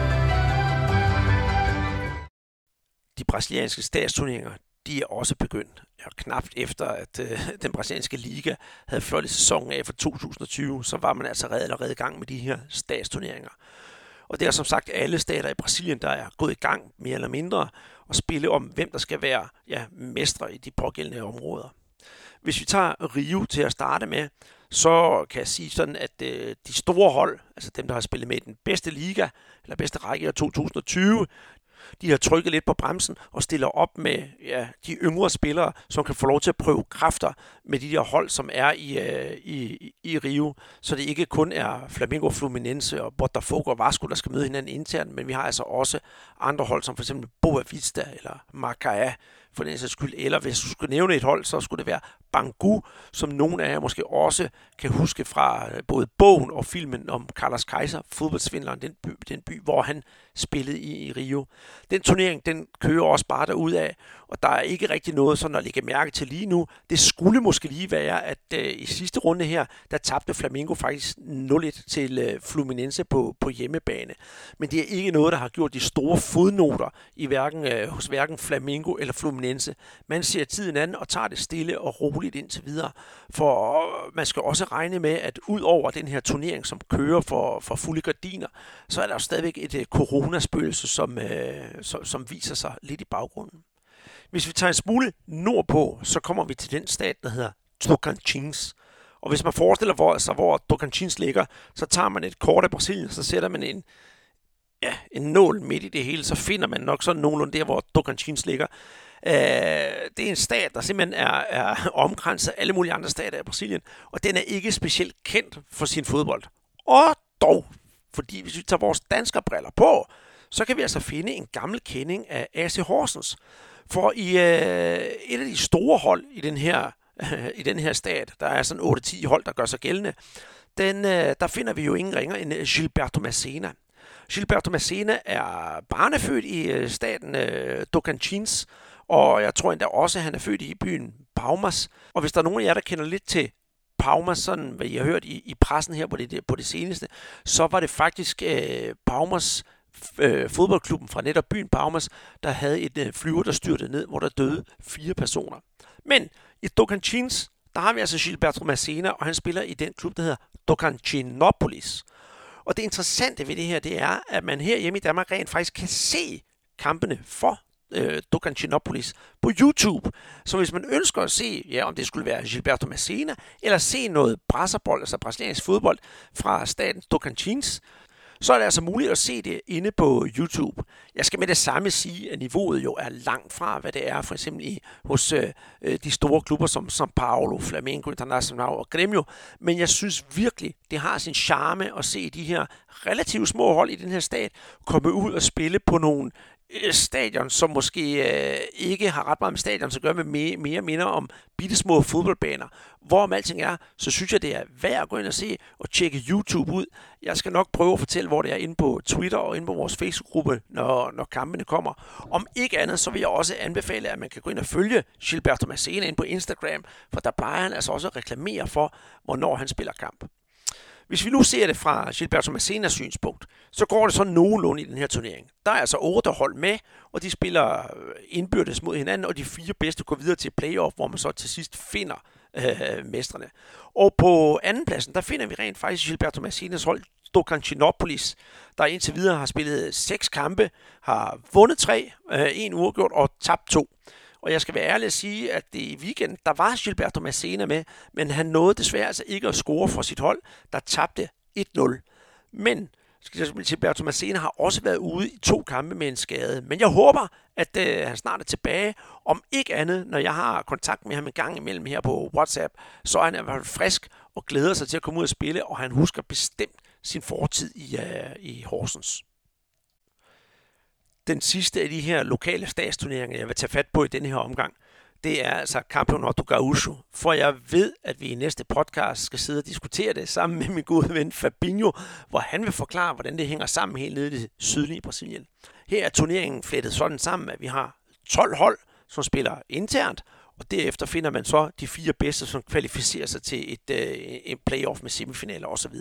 S4: De brasilianske statsturneringer, de er også begyndt. og knapt efter, at øh, den brasilianske liga havde ført sæsonen af for 2020, så var man altså allerede i gang med de her statsturneringer. Og det er som sagt alle stater i Brasilien, der er gået i gang mere eller mindre og spille om, hvem der skal være ja, mestre i de pågældende områder. Hvis vi tager Rio til at starte med, så kan jeg sige sådan, at øh, de store hold, altså dem, der har spillet med i den bedste liga, eller bedste række i 2020, de har trykket lidt på bremsen og stiller op med ja, de yngre spillere, som kan få lov til at prøve kræfter med de der hold, som er i, øh, i, i Rio. Så det ikke kun er Flamengo, Fluminense og Botafogo og Vasco, der skal møde hinanden internt, men vi har altså også andre hold, som for eksempel Boa Vista eller Macaé, for den sags skyld. Eller hvis du skulle nævne et hold, så skulle det være Bangu, som nogle af jer måske også kan huske fra øh, både bogen og filmen om Carlos Kaiser, fodboldsvindleren, den by, den by, hvor han spillede i, i Rio. Den turnering, den kører også bare derud af, og der er ikke rigtig noget sådan at lægge mærke til lige nu. Det skulle måske lige være, at øh, i sidste runde her, der tabte Flamengo faktisk 0-1 til øh, Fluminense på, på hjemmebane. Men det er ikke noget, der har gjort de store fodnoter i hverken, øh, hos hverken Flamengo eller Fluminense. Man ser tiden an og tager det stille og roligt indtil videre. For øh, man skal også regne med, at ud over den her turnering, som kører for, for fulde gardiner, så er der jo stadigvæk et øh, coronaspøgelse, som, øh, som, som viser sig lidt i baggrunden. Hvis vi tager en smule nordpå, så kommer vi til den stat, der hedder Tocantins. Og hvis man forestiller sig, hvor, altså, hvor Tocantins ligger, så tager man et kort af Brasilien, så sætter man en, ja, en nål midt i det hele, så finder man nok sådan nogenlunde der, hvor Tocantins ligger. Øh, det er en stat, der simpelthen er, er omkranset af alle mulige andre stater i Brasilien, og den er ikke specielt kendt for sin fodbold. Og dog, fordi hvis vi tager vores danske briller på, så kan vi altså finde en gammel kending af AC Horsens. For i øh, et af de store hold i den her, øh, i den her stat, der er sådan 8-10 hold, der gør sig gældende, den, øh, der finder vi jo ingen ringer end øh, Gilberto Massena. Gilberto Massena er barnefødt i øh, staten øh, Tocantins, og jeg tror endda også, at han er født i byen Paumas. Og hvis der er nogen af jer, der kender lidt til Paumas, sådan hvad jeg har hørt i, i pressen her på det, på det seneste, så var det faktisk øh, Paumas øh, fodboldklubben fra netop byen Paumas, der havde et øh, flyver, der styrtede ned, hvor der døde fire personer. Men i Tocantins, der har vi altså Gilberto Massena, og han spiller i den klub, der hedder Tocantinopolis. Og det interessante ved det her, det er, at man her hjemme i Danmark rent faktisk kan se kampene for øh, Tocantinopolis på YouTube. Så hvis man ønsker at se, ja, om det skulle være Gilberto Massena, eller se noget brasserbold, altså brasiliansk fodbold fra staten Tocantins, så er det altså muligt at se det inde på YouTube. Jeg skal med det samme sige, at niveauet jo er langt fra, hvad det er for eksempel i, hos øh, øh, de store klubber som São Paulo, Flamengo Internacional og Grêmio. Men jeg synes virkelig, det har sin charme at se de her relativt små hold i den her stat komme ud og spille på nogle Øh, stadion, som måske øh, ikke har ret meget med stadion så gør, med mere, mere minder om bittesmå fodboldbaner. Hvorom alting er, så synes jeg, det er værd at gå ind og se og tjekke YouTube ud. Jeg skal nok prøve at fortælle, hvor det er inde på Twitter og inde på vores Facebook-gruppe, når, når kampene kommer. Om ikke andet, så vil jeg også anbefale, at man kan gå ind og følge Gilberto Massena ind på Instagram, for der plejer han altså også at reklamere for, hvornår han spiller kamp. Hvis vi nu ser det fra Gilberto Massenas synspunkt, så går det så nogenlunde i den her turnering. Der er altså otte hold med, og de spiller øh, indbyrdes mod hinanden, og de fire bedste går videre til playoff, hvor man så til sidst finder øh, mestrene. Og på andenpladsen, der finder vi rent faktisk Gilberto Massenas hold, Stokantinopolis, der indtil videre har spillet seks kampe, har vundet tre, øh, en uafgjort og tabt to. Og jeg skal være ærlig at sige, at det i weekend, der var Gilberto Massena med, men han nåede desværre altså ikke at score for sit hold, der tabte 1-0. Men Gilberto Massena har også været ude i to kampe med en skade. Men jeg håber, at øh, han snart er tilbage. Om ikke andet, når jeg har kontakt med ham en gang imellem her på WhatsApp, så er han i hvert fald frisk og glæder sig til at komme ud og spille, og han husker bestemt sin fortid i, øh, i Horsens. Den sidste af de her lokale statsturneringer, jeg vil tage fat på i denne her omgang, det er altså Campeonato Gaúcho, for jeg ved, at vi i næste podcast skal sidde og diskutere det sammen med min gode ven Fabinho, hvor han vil forklare, hvordan det hænger sammen helt nede i det sydlige Brasilien. Her er turneringen flettet sådan sammen, at vi har 12 hold, som spiller internt, og derefter finder man så de fire bedste, som kvalificerer sig til et, øh, en playoff med semifinaler osv.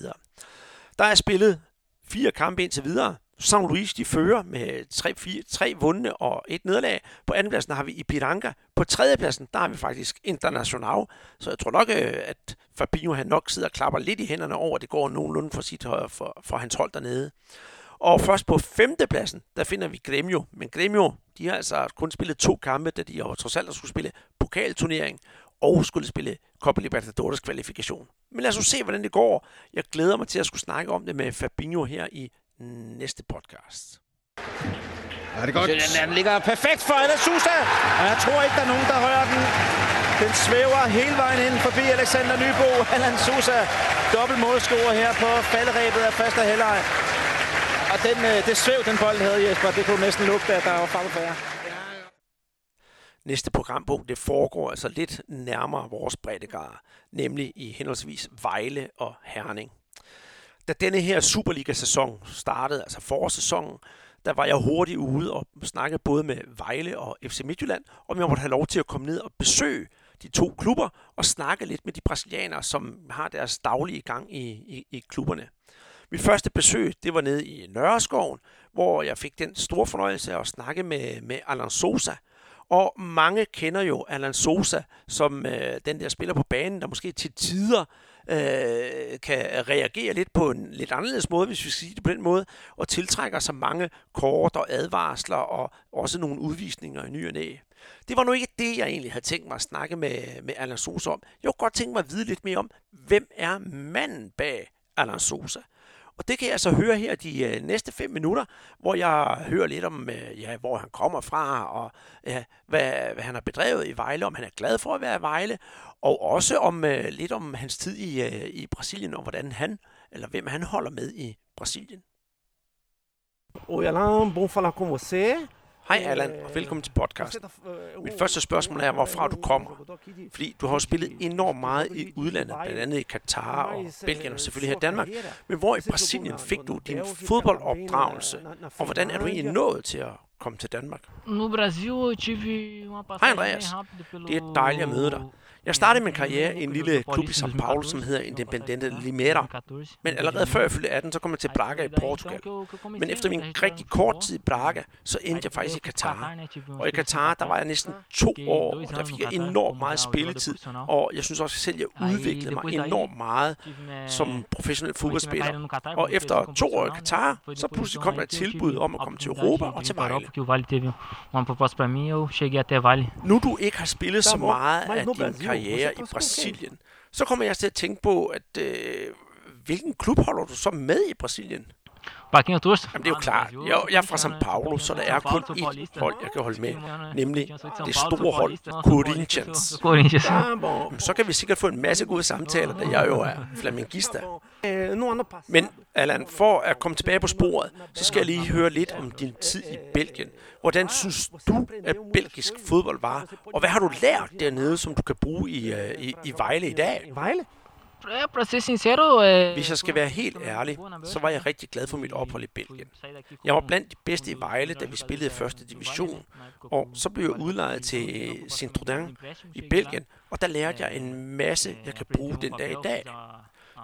S4: Der er spillet fire kampe indtil videre. San Luis, de fører med tre, fire, tre vundne og et nederlag. På andenpladsen har vi Ipiranga. På tredjepladsen, der har vi faktisk International. Så jeg tror nok, øh, at Fabinho han nok sidder og klapper lidt i hænderne over, at det går nogenlunde for, sit, øh, for, for hans hold dernede. Og først på femtepladsen, der finder vi Gremio. Men Gremio, de har altså kun spillet to kampe, da de jo trods alt skulle spille pokalturnering og skulle spille Copa Libertadores kvalifikation. Men lad os se, hvordan det går. Jeg glæder mig til at skulle snakke om det med Fabinho her i næste podcast.
S6: Ja, det er godt.
S7: Den, den ligger perfekt for Sousa, og jeg tror ikke, der er nogen, der rører den. Den svæver hele vejen ind forbi Alexander Nybo. Allan Sousa, dobbelt målscorer her på falderæbet af første halvleg. Og den, øh, det svæv, den bold havde Jesper, det kunne næsten lugte, at der var farve færre.
S4: Næste programpunkt, det foregår altså lidt nærmere vores breddegrad, nemlig i henholdsvis Vejle og Herning. Da denne her Superliga-sæson startede, altså forårssæsonen, der var jeg hurtigt ude og snakke både med Vejle og FC Midtjylland, om jeg måtte have lov til at komme ned og besøge de to klubber og snakke lidt med de brasilianere, som har deres daglige gang i, i, i klubberne. Mit første besøg, det var nede i Nørreskoven, hvor jeg fik den store fornøjelse af at snakke med, med Alan Sosa. Og mange kender jo Alan Sosa som øh, den der spiller på banen, der måske til tider øh, kan reagere lidt på en lidt anderledes måde, hvis vi skal sige det på den måde, og tiltrækker så mange kort og advarsler og også nogle udvisninger i ny og næ. Det var nu ikke det, jeg egentlig havde tænkt mig at snakke med, med Alan Sosa om. Jeg kunne godt tænke mig at vide lidt mere om, hvem er manden bag Alan Sosa? Og det kan jeg så høre her de øh, næste fem minutter, hvor jeg hører lidt om, øh, ja, hvor han kommer fra, og ja, hvad, hvad han har bedrevet i Vejle, om han er glad for at være i Vejle, og også om øh, lidt om hans tid i, øh, i Brasilien, og hvordan han, eller hvem han holder med i Brasilien.
S8: Oi, Alain, bom falar com você.
S4: Hej Allan, og velkommen til podcast. Mit første spørgsmål er, hvorfra du kommer. Fordi du har jo spillet enormt meget i udlandet, blandt andet i Katar og Belgien og selvfølgelig her i Danmark. Men hvor i Brasilien fik du din fodboldopdragelse, og hvordan er du egentlig nået til at komme til Danmark?
S9: No Brasil, eu tive uma
S4: Hej
S9: passagem bem
S4: Andreas, det er dejligt at møde dig. Jeg startede min karriere i en lille klub i São Paulo, som hedder Independente Limeira. Men allerede før jeg fyldte 18, så kom jeg til Braga i Portugal. Men efter min rigtig kort tid i Braga, så endte jeg faktisk i Katar. Og i Katar, der var jeg næsten to år, og der fik jeg enormt meget spilletid. Og jeg synes også selv, at jeg udviklede mig enormt meget som professionel fodboldspiller. Og efter to år i Katar, så pludselig kom der et tilbud om at komme til Europa og til Vejle.
S9: Até Vale.
S4: Nu du ikke har spillet så meget af din
S8: Brasil,
S4: karriere i Brasilien, så kommer jeg til at tænke på, at øh, hvilken klub holder du så med i Brasilien?
S9: Eu torço?
S4: Jamen det er jo klart. Jeg, jeg er fra São Paulo, så der er kun ét hold, jeg kan holde med, nemlig det store hold, Corinthians.
S9: Corinthians.
S4: Så kan vi sikkert få en masse gode samtaler, da jeg jo er flamingista.
S8: Passado,
S4: Men Allan, for at komme tilbage på sporet, så skal jeg lige høre lidt om din tid i Belgien. Hvordan synes du, at belgisk fodbold var? Og hvad har du lært dernede, som du kan bruge i, øh, i, i Vejle i dag?
S8: Vejle?
S9: É...
S4: Hvis jeg skal være helt ærlig, så var jeg rigtig glad for mit ophold i Belgien. Jeg var blandt de bedste i Vejle, da vi spillede i første division, og så blev jeg udlejet til Saint-Tropez i Belgien, og der lærte jeg en masse, jeg kan bruge den dag i dag.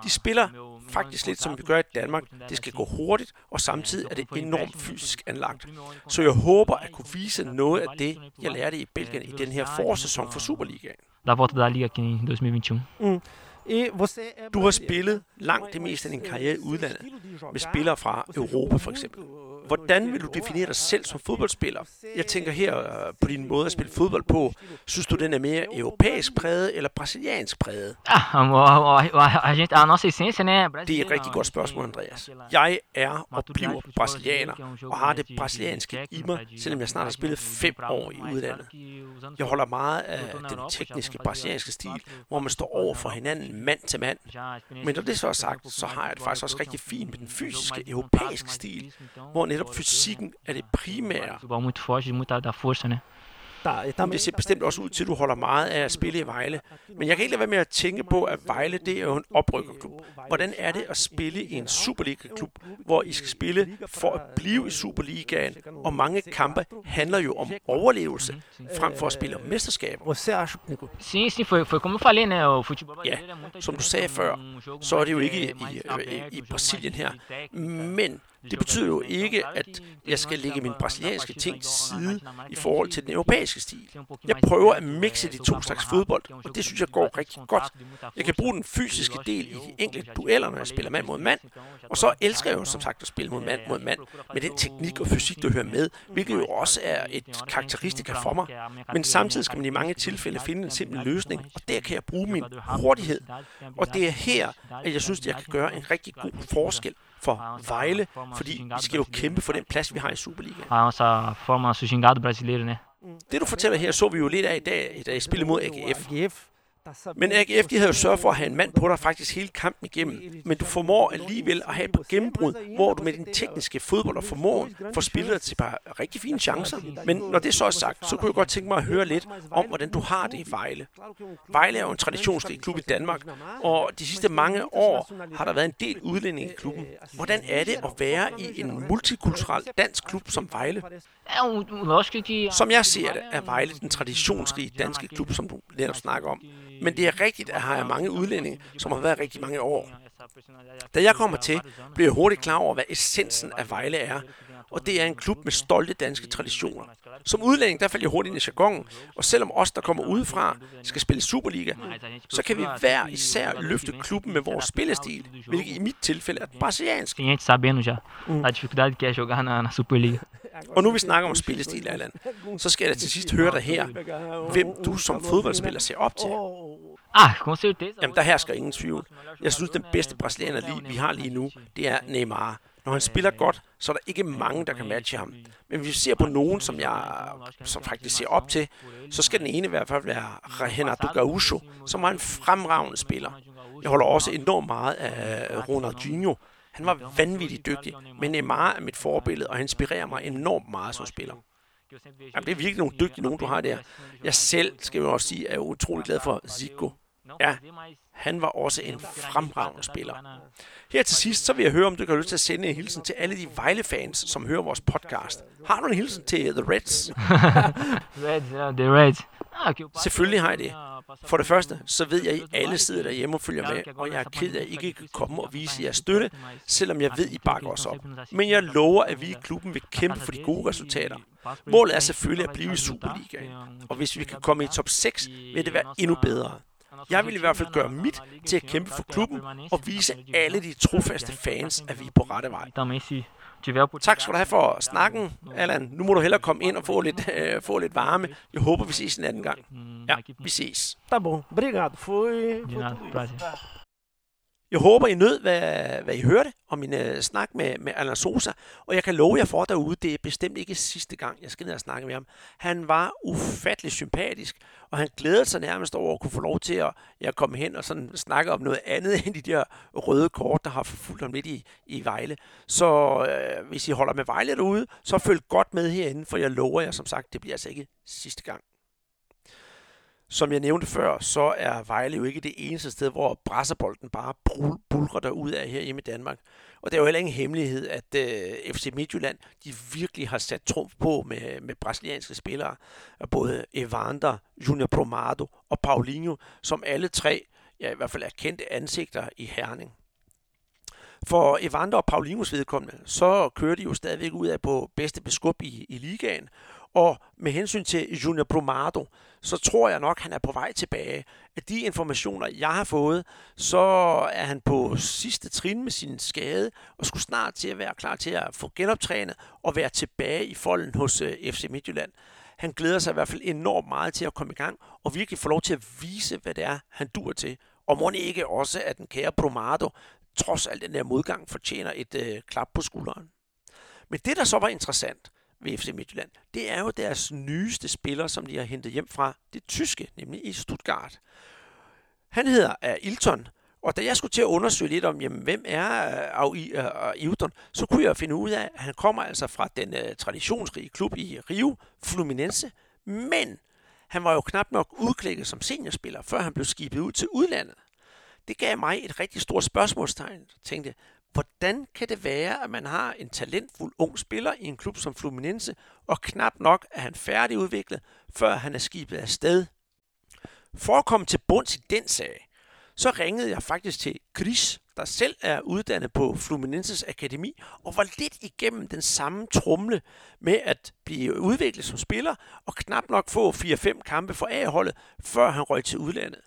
S4: De spiller faktisk lidt som vi gør i Danmark. Det skal gå hurtigt, og samtidig er det enormt fysisk anlagt. Så jeg håber at kunne vise noget af det, jeg lærte i Belgien i den her forårssæson for Superligaen.
S9: Da volta da Liga aqui em 2021.
S4: Du har spillet langt det meste af din karriere i udlandet med spillere fra Europa for eksempel. Hvordan vil du definere dig selv som fodboldspiller? Jeg tænker her øh, på din måde at spille fodbold på. Synes du, den er mere europæisk præget eller brasiliansk præget?
S9: Ah?
S4: Det er et rigtig godt spørgsmål, Andreas. Jeg er og bliver brasilianer og har det brasilianske i mig, selvom jeg snart har spillet fem år i udlandet. Jeg holder meget af den tekniske brasilianske stil, hvor man står over for hinanden mand til mand. Men når det så er sagt, så har jeg det faktisk også rigtig fint med den fysiske europæiske stil, hvor netop fysikken er det primære
S9: né?
S4: Det ser bestemt også ud til, at du holder meget af at spille i Vejle. Men jeg kan ikke lade være med at tænke på, at Vejle det er jo en oprykkerklub. Hvordan er det at spille i en Superliga-klub, hvor I skal spille for at blive i Superligaen, og mange kampe handler jo om overlevelse, frem for at spille om mesterskaber.
S9: Sim, sim, foi, foi como eu falei, né? O futebol
S4: Ja,
S9: brasileiro é muito
S4: som du sagde før, så er det jo ikke i, i, i Brasilien her. Men det betyder jo ikke, at jeg skal lægge min brasilianske ting til side i forhold til den europæiske stil. Jeg prøver at mixe de to slags fodbold, og det synes jeg går rigtig godt. Jeg kan bruge den fysiske del i de enkelte dueller, når jeg spiller mand mod mand, og så elsker jeg jo som sagt at spille mod mand mod mand, med den teknik og fysik, der hører med, hvilket jo også er et karakteristika for mig. Men samtidig skal man i mange tilfælde finde en simpel løsning, og der kan jeg bruge min hurtighed. Og det er her, at jeg synes, at jeg kan gøre en rigtig god forskel for Vejle, fordi vi skal jo kæmpe for den plads, vi har i Superligaen.
S9: A nossa forma, nosso gingado brasileiro, né?
S4: Det du fortæller her, så vi jo lidt af i dag, da I spillede mod AGF. Men AGF, de havde jo sørget for at have en mand på dig faktisk hele kampen igennem. Men du formår alligevel at have et par gennembrud, hvor du med din tekniske fodbold og formår får spillet dig til bare rigtig fine chancer. Men når det så er sagt, så kunne jeg godt tænke mig at høre lidt om, hvordan du har det i Vejle. Vejle er jo en traditionsrig klub i Danmark, og de sidste mange år har der været en del udlændinge i klubben. Hvordan er det at være i en multikulturel dansk klub som Vejle? Som jeg ser det, er Vejle den traditionsrige danske klub, som du netop snakker om. Men det er rigtigt, at her er mange udlændinge, som har været rigtig mange år. Da jeg kommer til, blev jeg hurtigt klar over, hvad essensen af Vejle er. Og det er en klub med stolte danske traditioner. Som udlænding, der falder jeg hurtigt ind i jargonen, og selvom os, der kommer udefra, skal spille Superliga, så kan vi hver især løfte klubben med vores spillestil, hvilket i mit tilfælde er brasiliansk.
S9: Tem gente sabendo já da dificuldade que é jogar na, na Superliga.
S4: Og nu vi snakker om spillestil, Allan, så skal jeg da til sidst høre dig her, hvem du som fodboldspiller ser op til.
S9: Ah, com certeza.
S4: Jamen, der hersker ingen tvivl. Jeg synes, den bedste brasilianer, lige, vi har lige nu, det er Neymar. Når han spiller godt, så er der ikke mange, der kan matche ham. Men hvis vi ser på nogen, som jeg som faktisk ser op til, så skal den ene i hvert fald være Renato Gaúcho, som var en fremragende spiller. Jeg holder også enormt meget af Ronaldinho. Han var vanvittigt dygtig, men Neymar er mit forbillede, og han inspirerer mig enormt meget som spiller. Jamen, det er virkelig nogle dygtige nogen, du har der. Jeg selv, skal jeg også sige, er utrolig glad for Zico. Ja, han var også en fremragende spiller. Her til sidst, så vil jeg høre, om du kan lyst til at sende en hilsen til alle de Vejle-fans, som hører vores podcast. Har du en hilsen til The Reds?
S9: Reds, ja, The Reds. Ah,
S4: Selvfølgelig har jeg det. For det første, så ved jeg, at I alle sidder derhjemme og følger med, og jeg er ked af, at I ikke kan komme og vise jeres støtte, selvom jeg ved, I bakker os op. Men jeg lover, at vi i klubben vil kæmpe for de gode resultater. Målet er selvfølgelig at blive i Superligaen, og hvis vi kan komme i top 6, vil det være endnu bedre. Jeg vil i hvert fald gøre mit til at kæmpe for klubben og vise alle de trofaste fans, at vi er på rette vej. Tak skal du have for snakken, Allan. Nu må du hellere komme ind og få lidt, øh, få lidt varme. Jeg håber, vi ses en anden gang. Ja, vi ses.
S8: Tá bom, obrigado. Foi.
S9: De
S8: foi
S9: nada,
S8: tudo isso.
S4: Jeg håber, I nød, hvad, hvad I hørte om min øh, snak med, med Alan Sosa. Og jeg kan love jer for derude, det er bestemt ikke sidste gang, jeg skal ned og snakke med ham. Han var ufattelig sympatisk, og han glædede sig nærmest over at kunne få lov til at jeg komme hen og sådan snakke om noget andet end de der røde kort, der har forfulgt ham lidt i, i Vejle. Så øh, hvis I holder med Vejle derude, så følg godt med herinde, for jeg lover jer som sagt, det bliver altså ikke sidste gang. Som jeg nævnte før, så er Vejle jo ikke det eneste sted, hvor brasserbolden bare brul- bulrer der ud af her hjemme i Danmark. Og det er jo heller ingen hemmelighed, at øh, FC Midtjylland, de virkelig har sat trumf på med, med brasilianske spillere. Både Evander, Junior Promado og Paulinho, som alle tre, ja i hvert fald er kendte ansigter i Herning. For Evander og Paulinos vedkommende, så kører de jo stadigvæk ud af på bedste beskub i, i ligaen. Og med hensyn til Junior Promado, så tror jeg nok, han er på vej tilbage. af de informationer, jeg har fået, så er han på sidste trin med sin skade, og skulle snart til at være klar til at få genoptrænet og være tilbage i folden hos øh, FC Midtjylland. Han glæder sig i hvert fald enormt meget til at komme i gang, og virkelig få lov til at vise, hvad det er, han dur til. Og må ikke også, at den kære Bromado, trods al den der modgang, fortjener et øh, klap på skulderen. Men det, der så var interessant ved FC Midtjylland, det er jo deres nyeste spiller, som de har hentet hjem fra det tyske, nemlig i Stuttgart. Han hedder Ilton, og da jeg skulle til at undersøge lidt om, jamen, hvem er uh, Ilton, så kunne jeg finde ud af, at han kommer altså fra den uh, traditionsrige klub i Rio, Fluminense, men han var jo knap nok udklækket som seniorspiller, før han blev skibet ud til udlandet. Det gav mig et rigtig stort spørgsmålstegn. Jeg tænkte, hvordan kan det være, at man har en talentfuld ung spiller i en klub som Fluminense, og knap nok er han færdigudviklet, før han er skibet afsted? For at komme til bunds i den sag, så ringede jeg faktisk til Chris, der selv er uddannet på Fluminenses Akademi, og var lidt igennem den samme trumle med at blive udviklet som spiller, og knap nok få 4-5 kampe for A-holdet, før han røg til udlandet.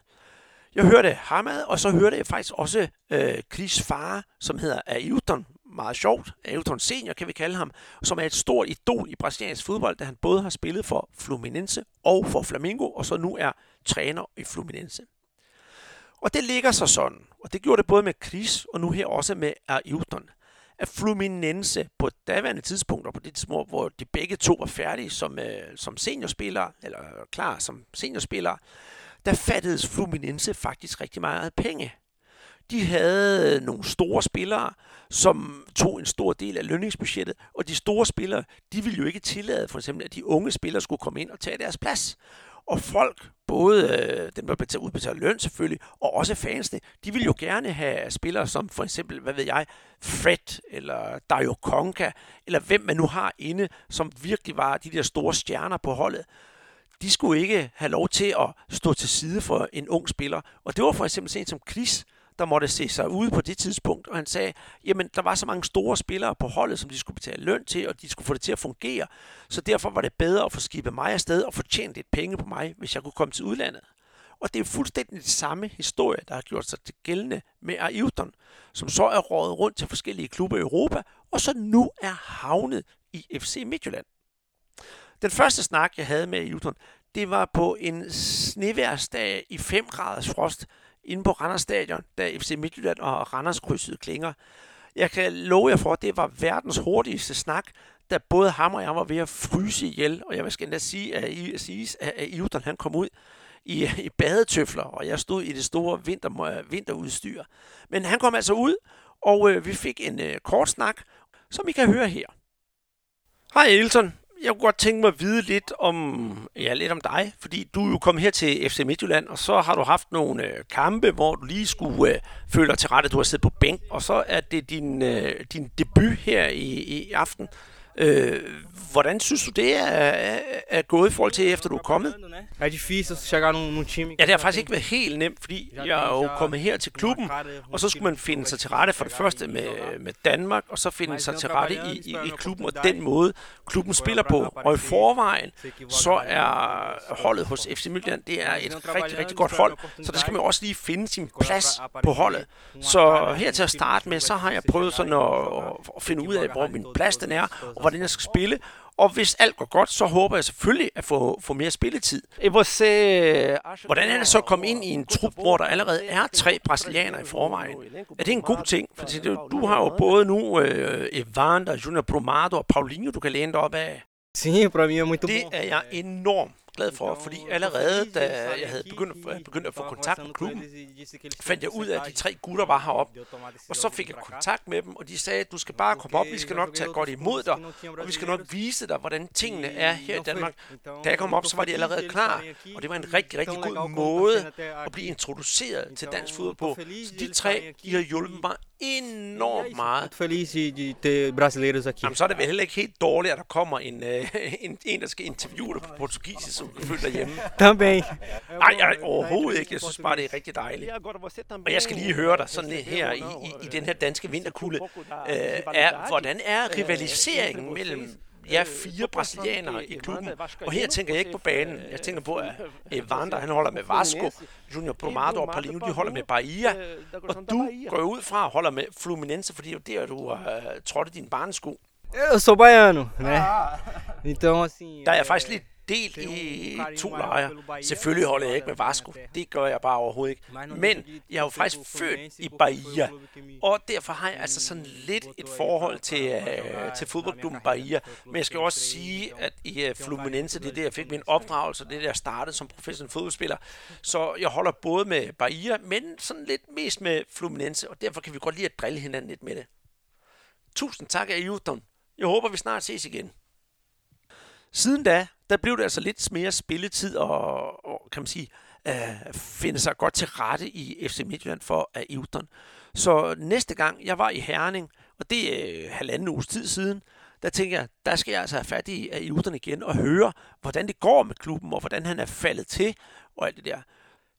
S4: Jeg hørte Hamad, og så hørte jeg faktisk også øh, Chris far, som hedder Ailton, meget sjovt, Ailton Senior kan vi kalde ham, som er et stort idol i brasiliansk fodbold, da han både har spillet for Fluminense og for Flamengo, og så nu er træner i Fluminense. Og det ligger så sådan, og det gjorde det både med Chris og nu her også med Ailton, at Fluminense på daværende tidspunkt, og på det tidspunkt, hvor de begge to var færdige som, øh, som seniorspillere, eller klar som seniorspillere, der fattedes Fluminense faktisk rigtig meget penge. De havde øh, nogle store spillere, som tog en stor del af lønningsbudgettet, og de store spillere, de ville jo ikke tillade for eksempel, at de unge spillere skulle komme ind og tage deres plads. Og folk, både øh, dem, der betaler udbetalt løn selvfølgelig, og også fansene, de vil jo gerne have spillere som for eksempel, hvad ved jeg, Fred, eller Dario Conca, eller hvem man nu har inde, som virkelig var de der store stjerner på holdet de skulle ikke have lov til at stå til side for en ung spiller. Og det var for eksempel sådan som Chris, der måtte se sig ude på det tidspunkt, og han sagde, jamen der var så mange store spillere på holdet, som de skulle betale løn til, og de skulle få det til at fungere. Så derfor var det bedre at få skibet mig afsted og få tjent lidt penge på mig, hvis jeg kunne komme til udlandet. Og det er fuldstændig det samme historie, der har gjort sig til gældende med Ailton, som så er rådet rundt til forskellige klubber i Europa, og så nu er havnet i FC Midtjylland. Den første snak, jeg havde med Jutron, det var på en sneværsdag i 5 graders frost inde på Randers Stadion, da FC Midtjylland og Randers krydsede klinger. Jeg kan love jer for, at det var verdens hurtigste snak, da både ham og jeg var ved at fryse ihjel, og jeg vil endda sige, at, I, at, at Ivton han kom ud i, i badetøfler, og jeg stod i det store vinter, vinterudstyr. Men han kom altså ud, og øh, vi fik en øh, kort snak, som I kan høre her. Hej Elton, jeg kunne godt tænke mig at vide lidt om, ja, lidt om dig, fordi du er jo kommet her til FC Midtjylland, og så har du haft nogle øh, kampe, hvor du lige skulle øh, føle dig til rette, du har siddet på bænk, og så er det din, øh, din debut her i, i aften. Øh, hvordan synes du, det er, er, er gået i forhold til, efter du er kommet?
S10: Er difícil chegar num, num time...
S4: Ja, det har faktisk ikke været helt nemt, fordi jeg er jo kommet her til klubben, og så skulle man finde sig til rette for det første med, med Danmark, og så finde sig til rette i, i, i klubben, og den måde klubben spiller på. Og i forvejen, så er holdet hos FC Midtjylland, det er et rigtig, rigtig godt hold, så der skal man også lige finde sin plads på holdet. Så her til at starte med, så har jeg prøvet sådan at, at finde ud af, hvor min plads den er, og hvordan jeg skal spille. Og hvis alt går godt, så håber jeg selvfølgelig at få, få mere spilletid. Hvordan er det så at komme ind i en trup, hvor der allerede er tre brasilianere i forvejen? Er det en god ting? For du har jo både nu øh, Evander, Junior Bromado og Paulinho, du kan læne dig op af.
S10: Sim, para mim é muito
S4: Det er jeg enormt glad for, fordi allerede da jeg havde begyndt, at, begyndt at få kontakt med klubben, fandt jeg ud af, at de tre gutter var heroppe. Og så fik jeg kontakt med dem, og de sagde, at du skal bare komme op, vi skal nok tage godt imod dig, og vi skal nok vise dig, hvordan tingene er her i Danmark. Da jeg kom op, så var de allerede klar, og det var en rigtig, rigtig god måde at blive introduceret til dansk fodbold på. Så de tre, de har hjulpet mig enormt meget.
S10: feliz de, brasileiros aqui.
S4: Jamen, så er det vel heller ikke helt dårligt, at der kommer en, øh, en, en der skal interviewe dig på portugisisk, som du føler hjemme.
S10: Também.
S4: Nej, jeg, overhovedet ikke. Jeg synes bare, det er rigtig dejligt. Og jeg skal lige høre dig sådan lidt her i, i, i den her danske vinterkulde. Øh, er, hvordan er rivaliseringen mellem jeg er fire brasilianere i klubben, og her tænker jeg ikke på banen. Jeg tænker på, at Evander, han holder med Vasco, Junior Bromado og Paulino, de holder med Bahia, og du går ud fra og holder med Fluminense, fordi det er der, du har uh, trådt i din barnesko.
S10: Eu sou baiano, né? Então, assim...
S4: Der er faktisk lidt delt i to lejre. Selvfølgelig holder jeg ikke med Vasco. Det gør jeg bare overhovedet ikke. Men jeg er jo faktisk født i Bahia. Og derfor har jeg altså sådan lidt et forhold til, uh, til fodboldklubben Bahia. Men jeg skal også sige, at i uh, Fluminense, det er der, jeg fik min opdragelse, det er der, jeg startede som professionel fodboldspiller. Så jeg holder både med Bahia, men sådan lidt mest med Fluminense. Og derfor kan vi godt lide at drille hinanden lidt med det. Tusind tak, Ayrton. Jeg håber, vi snart ses igen. Siden da, der blev det altså lidt mere spilletid og, og kan man sige, øh, finde sig godt til rette i FC Midtjylland for Ayrton. Så næste gang, jeg var i Herning, og det er øh, halvanden uges tid siden, der tænker jeg, der skal jeg altså have fat i Ivdon igen og høre, hvordan det går med klubben, og hvordan han er faldet til, og alt det der.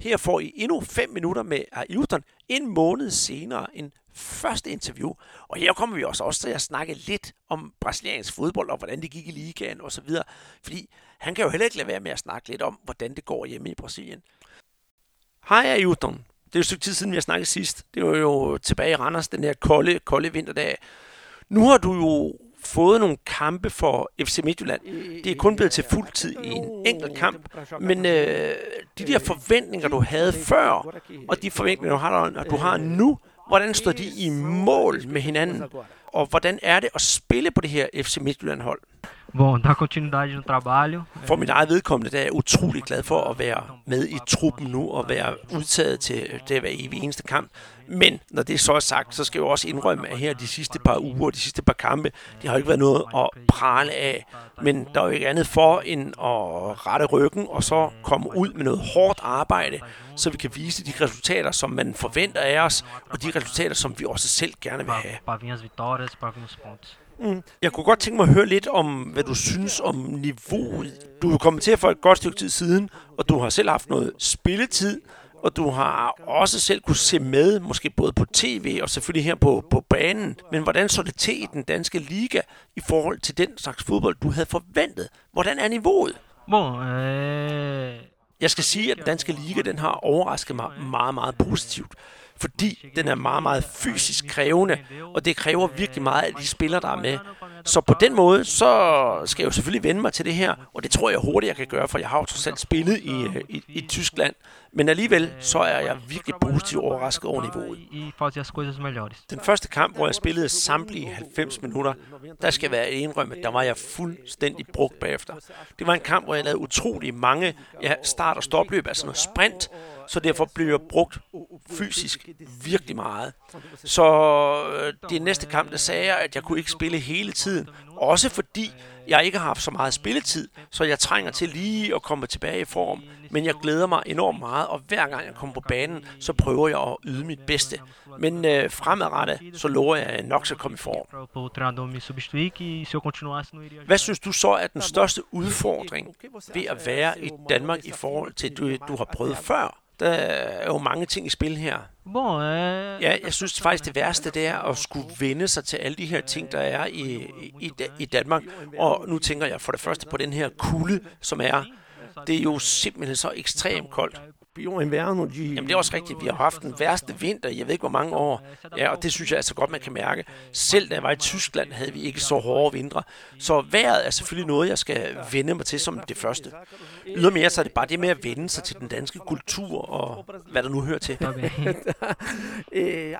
S4: Her får I endnu 5 minutter med Ayrton en måned senere, end første interview. Og her kommer vi også, også til at snakke lidt om brasiliansk fodbold, og hvordan det gik i ligaen og så videre. Fordi han kan jo heller ikke lade være med at snakke lidt om, hvordan det går hjemme i Brasilien. Hej Ayrton. Det er jo et stykke tid siden, vi har snakket sidst. Det var jo tilbage i Randers, den her kolde, kolde vinterdag. Nu har du jo fået nogle kampe for FC Midtjylland. Det er kun blevet til fuld tid i en enkelt kamp. Men øh, de der forventninger, du havde før, og de forventninger, du har, du har nu, hvordan står de i mål med hinanden? Og hvordan er det at spille på det her FC Midtjylland-hold?
S9: Bom, dar continuidade no trabalho.
S4: For mit eget vedkommende, der er jeg utrolig glad for at være med i truppen nu og være udtaget til det at være i eneste kamp. Men når det så er sagt, så skal jeg jo også indrømme, at her de sidste par uger, de sidste par kampe, det har ikke været noget at prale af. Men der er jo ikke andet for end at rette ryggen og så komme ud med noget hårdt arbejde, så vi kan vise de resultater, som man forventer af os, og de resultater, som vi også selv gerne vil have.
S9: Para vir as vitórias, para vir os pontos.
S4: Mm. Jeg kunne godt tænke mig at høre lidt om, hvad du synes om niveauet. Du er kommet til for et godt stykke tid siden, og du har selv haft noget spilletid, og du har også selv kunne se med, måske både på tv og selvfølgelig her på, på banen. Men hvordan så det til i den danske liga i forhold til den slags fodbold, du havde forventet? Hvordan er niveauet?
S9: Bom, é...
S4: Jeg skal sige, at den danske liga den har overrasket mig meget, meget positivt fordi den er meget, meget fysisk krævende, og det kræver virkelig meget af de spillere, der er med. Så på den måde, så skal jeg jo selvfølgelig vende mig til det her, og det tror jeg hurtigt, jeg kan gøre, for jeg har jo trods alt spillet i, øh, i, i Tyskland. Men alligevel, så er jeg virkelig positivt overrasket over niveauet.
S9: E.
S4: Den første kamp, hvor jeg spillede samtlige 90 minutter, der skal være indrømme, der var jeg fuldstændig brugt bagefter. Det var en kamp, hvor jeg lavede utrolig mange ja, start- og stopløb, altså noget sprint, så derfor blev jeg brugt fysisk virkelig meget. Så øh, det næste kamp, der sagde jeg, at jeg kunne ikke spille hele tiden. Også fordi jeg ikke har haft så meget spilletid, så jeg trænger til lige at komme tilbage i form. Men jeg glæder mig enormt meget, og hver gang jeg kommer på banen, så prøver jeg at yde mit bedste. Men øh, fremadrettet, så lover jeg, nok at komme i form. Hvad synes du så er den største udfordring ved at være i Danmark i forhold til, det, du, du har prøvet før? Der er jo mange ting i spil her.
S9: Bom, er...
S4: Ja, jeg synes faktisk, det værste det er at skulle vende sig til alle de her ting, der er i, i, i Danmark. Og nu tænker jeg for det første på den her kulde, som er. Det er jo simpelthen så ekstremt koldt.
S8: Pior inverno de...
S4: Jamen det er også rigtigt. Vi har haft den værste vinter i jeg ved ikke hvor mange år. Ja, og det synes jeg altså godt, man kan mærke. Selv da jeg var i Tyskland, havde vi ikke så hårde vintre. Så vejret er selvfølgelig noget, jeg skal vende mig til som det første. Ydermere så er det bare det med at vende sig til den danske kultur og hvad der nu hører til.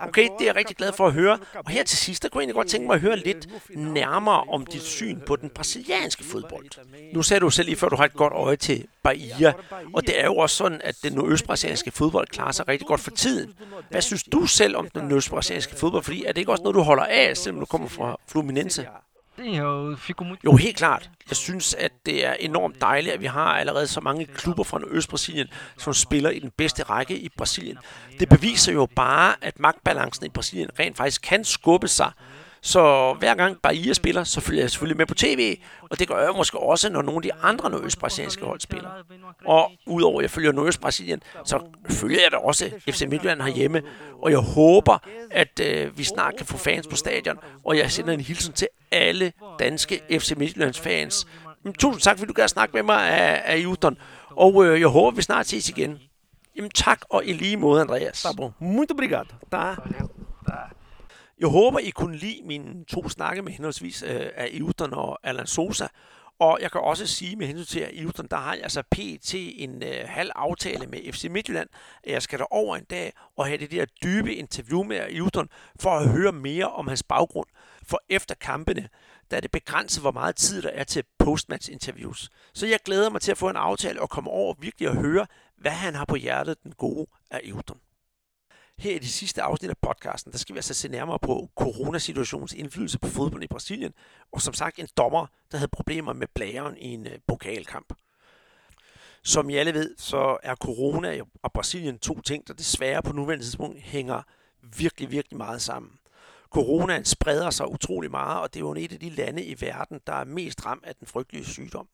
S4: Okay, det er jeg rigtig glad for at høre. Og her til sidst, der kunne jeg egentlig godt tænke mig at høre lidt nærmere om dit syn på den brasilianske fodbold. Nu sagde du selv lige før, du har et godt øje til Bahia, og det er jo også sådan, at den østbrasilianske fodbold klarer sig rigtig godt for tiden. Hvad synes du selv om den østbrasilianske fodbold? Fordi er det ikke også noget, du holder af, selvom du kommer fra Fluminense? Jo, helt klart. Jeg synes, at det er enormt dejligt, at vi har allerede så mange klubber fra Østbrasilien, som spiller i den bedste række i Brasilien. Det beviser jo bare, at magtbalancen i Brasilien rent faktisk kan skubbe sig Så hver gang Bahia spiller, så følger jeg selvfølgelig med på tv, og det gør jeg måske også, når nogle af de andre nordøstbrasilianske hold spiller. Og udover at jeg følger Nordøst-Brasilien, så følger jeg da også FC Midtjylland herhjemme, og jeg håber, at øh, vi snart kan få fans på stadion, og jeg sender en hilsen til alle danske FC Midtjyllands fans. Men, tusind tak, fordi du gad snakke med mig af, af Juton, og øh, jeg håber, vi snart ses igen. Jamen tak, og i lige måde, Andreas.
S8: Tá bom. Muito obrigado, tá?
S4: Jeg håber, I kunne lide mine to snakke med henholdsvis øh, af Euton og Alan Sosa. Og jeg kan også sige med hensyn til at der har jeg altså pt. en øh, halv aftale med FC Midtjylland, at jeg skal der over en dag og have det der dybe interview med Euton for at høre mere om hans baggrund. For efter kampene, der er det begrænset, hvor meget tid der er til postmatch interviews. Så jeg glæder mig til at få en aftale og komme over virkelig at høre, hvad han har på hjertet, den gode af Euton. Her i de sidste afsnit af podcasten, der skal vi altså se nærmere på coronasituationens indflydelse på fodbold i Brasilien, og som sagt en dommer, der havde problemer med blæren i en øh, pokalkamp. Som I alle ved, så er corona og Brasilien to ting, der desværre på nuværende tidspunkt hænger virkelig, virkelig meget sammen. Coronaen spreder sig utrolig meget, og det er jo et af de lande i verden, der er mest ramt af den frygtelige sygdom.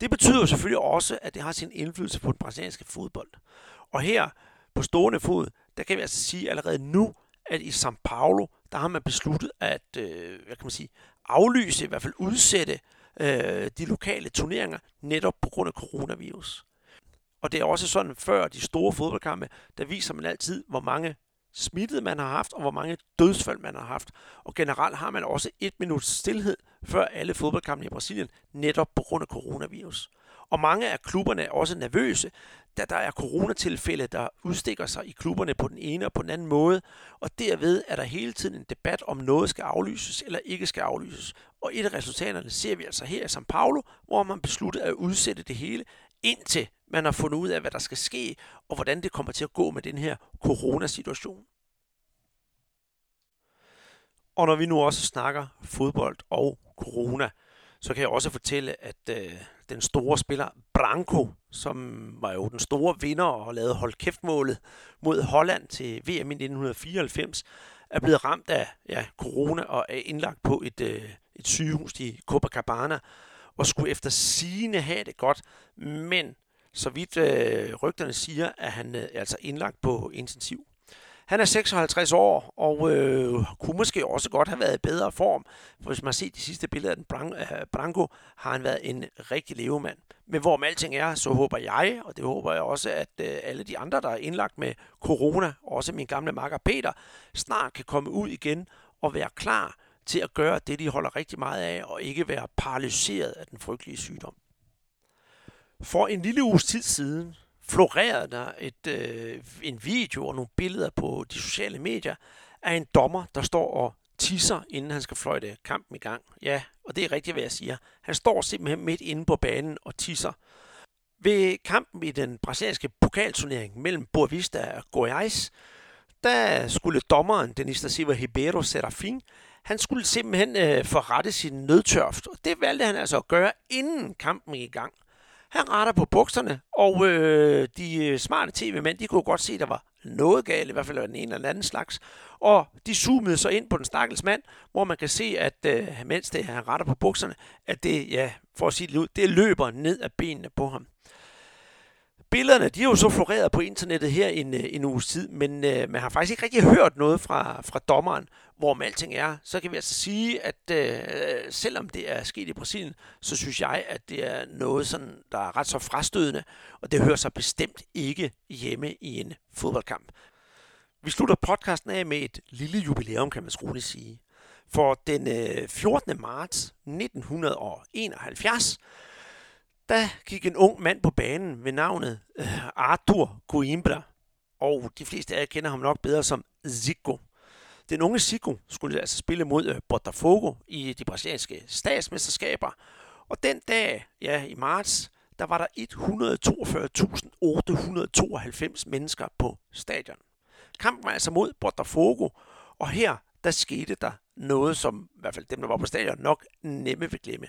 S4: Det betyder jo selvfølgelig også, at det har sin indflydelse på den brasilianske fodbold. Og her på stående fod, der kan vi altså sige allerede nu, at i São Paulo, der har man besluttet at øh, hvad kan man sige, aflyse, i hvert fald udsætte øh, de lokale turneringer, netop på grund af coronavirus. Og det er også sådan, før de store fodboldkampe, der viser man altid, hvor mange smittede man har haft, og hvor mange dødsfald man har haft. Og generelt har man også et minut stillhed før alle fodboldkampe i Brasilien, netop på grund af coronavirus. Og mange af klubberne er også nervøse, da der er coronatilfælde, der udstikker sig i klubberne på den ene og på den anden måde, og derved er der hele tiden en debat om noget skal aflyses eller ikke skal aflyses. Og et af resultaterne ser vi altså her i São Paulo, hvor man besluttede at udsætte det hele, indtil man har fundet ud af, hvad der skal ske, og hvordan det kommer til at gå med den her coronasituation. Og når vi nu også snakker fodbold og corona, så kan jeg også fortælle, at øh, den store spiller Branko, som var jo den store vinder og lavede hold kæftmålet mod Holland til VM i 1994, er blevet ramt af ja, corona og er indlagt på et, øh, et sygehus i Copacabana og skulle efter sigende have det godt, men så vidt øh, rygterne siger, at han øh, er altså indlagt på intensiv. Han er 56 år, og øh, kunne måske også godt have været i bedre form. For hvis man har set de sidste billeder af den Branko, har han været en rigtig levemand. Men hvorom alting er, så håber jeg, og det håber jeg også, at øh, alle de andre, der er indlagt med corona, også min gamle makker Peter, snart kan komme ud igen og være klar til at gøre det, de holder rigtig meget af, og ikke være paralyseret af den frygtelige sygdom. For en lille uges tid siden, florerede der et, øh, en video og nogle billeder på de sociale medier af en dommer, der står og tisser, inden han skal fløjte kampen i gang. Ja, og det er rigtigt, hvad jeg siger. Han står simpelthen midt inde på banen og tisser. Ved kampen i den brasilianske pokalturnering mellem Boavista og Goiás, der skulle dommeren, Denis da Silva Ribeiro Serafin, han skulle simpelthen øh, forrette sin nødtørft. Og det valgte han altså at gøre, inden kampen gik i gang. Han retter på bukserne, og øh, de øh, smarte tv-mænd, de kunne godt se, at der var noget galt, i hvert fald den ene eller anden slags. Og de zoomede så ind på den stakkels mand, hvor man kan se, at øh, mens det, han retter på bukserne, at det, ja, for at sige det ud, det løber ned af benene på ham. Billederne, de er jo så floreret på internettet her en, øh, en uges tid, men øh, man har faktisk ikke rigtig hørt noget fra, fra dommeren, hvor alting er. Så kan vi altså sige, at øh, selvom det er sket i Brasilien, så synes jeg, at det er noget, sådan, der er ret så frastødende, og det hører sig bestemt ikke hjemme i en fodboldkamp. Vi slutter podcasten af med et lille jubilæum, kan man roligt sige. For den øh, 14. marts 1971, der gik en ung mand på banen ved navnet øh, Arthur Coimbra, og de fleste af jer kender ham nok bedre som Zico. Den unge Zico skulle altså spille mod øh, Botafogo i de brasilianske statsmesterskaber, og den dag, ja i marts, der var der 142.892 mennesker på stadion. Kampen var altså mod Botafogo, og her der skete der noget, som i hvert fald dem, der var på stadion, nok nemme vil glemme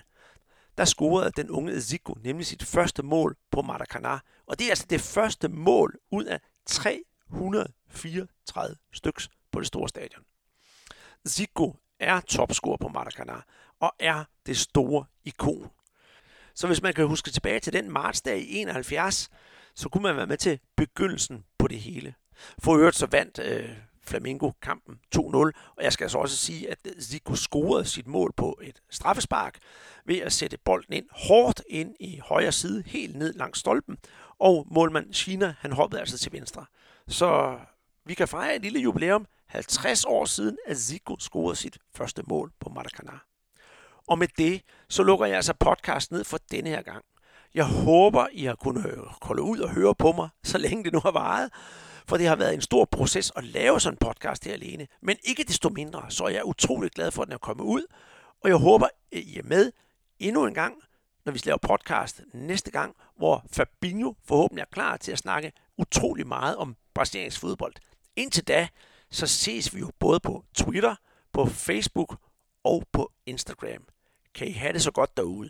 S4: der scorede den unge Zico nemlig sit første mål på Maracanã. Og det er altså det første mål ud af 334 styks på det store stadion. Zico er topscorer på Maracanã og er det store ikon. Så hvis man kan huske tilbage til den martsdag i 71, så kunne man være med til begyndelsen på det hele. For øvrigt så vandt øh, Flamingo kampen 2-0, og jeg skal altså også sige, at Zico scorede sit mål på et straffespark ved at sætte bolden ind hårdt ind i højre side, helt ned langs stolpen, og målmand China, han hoppede altså til venstre. Så vi kan fejre et lille jubilæum, 50 år siden, at Zico scorede sit første mål på Maracanã. Og med det, så lukker jeg altså podcast ned for denne her gang. Jeg håber, I har kunnet holde ud og høre på mig, så længe det nu har varet. For det har været en stor proces at lave sådan en podcast her alene. Men ikke desto mindre, så er jeg utrolig glad for, at den er kommet ud. Og jeg håber, at I er med endnu en gang, når vi laver podcast næste gang, hvor Fabinho forhåbentlig er klar til at snakke utrolig meget om brasiliansk fodbold. Indtil da, så ses vi jo både på Twitter, på Facebook og på Instagram. Kan I have det så godt derude?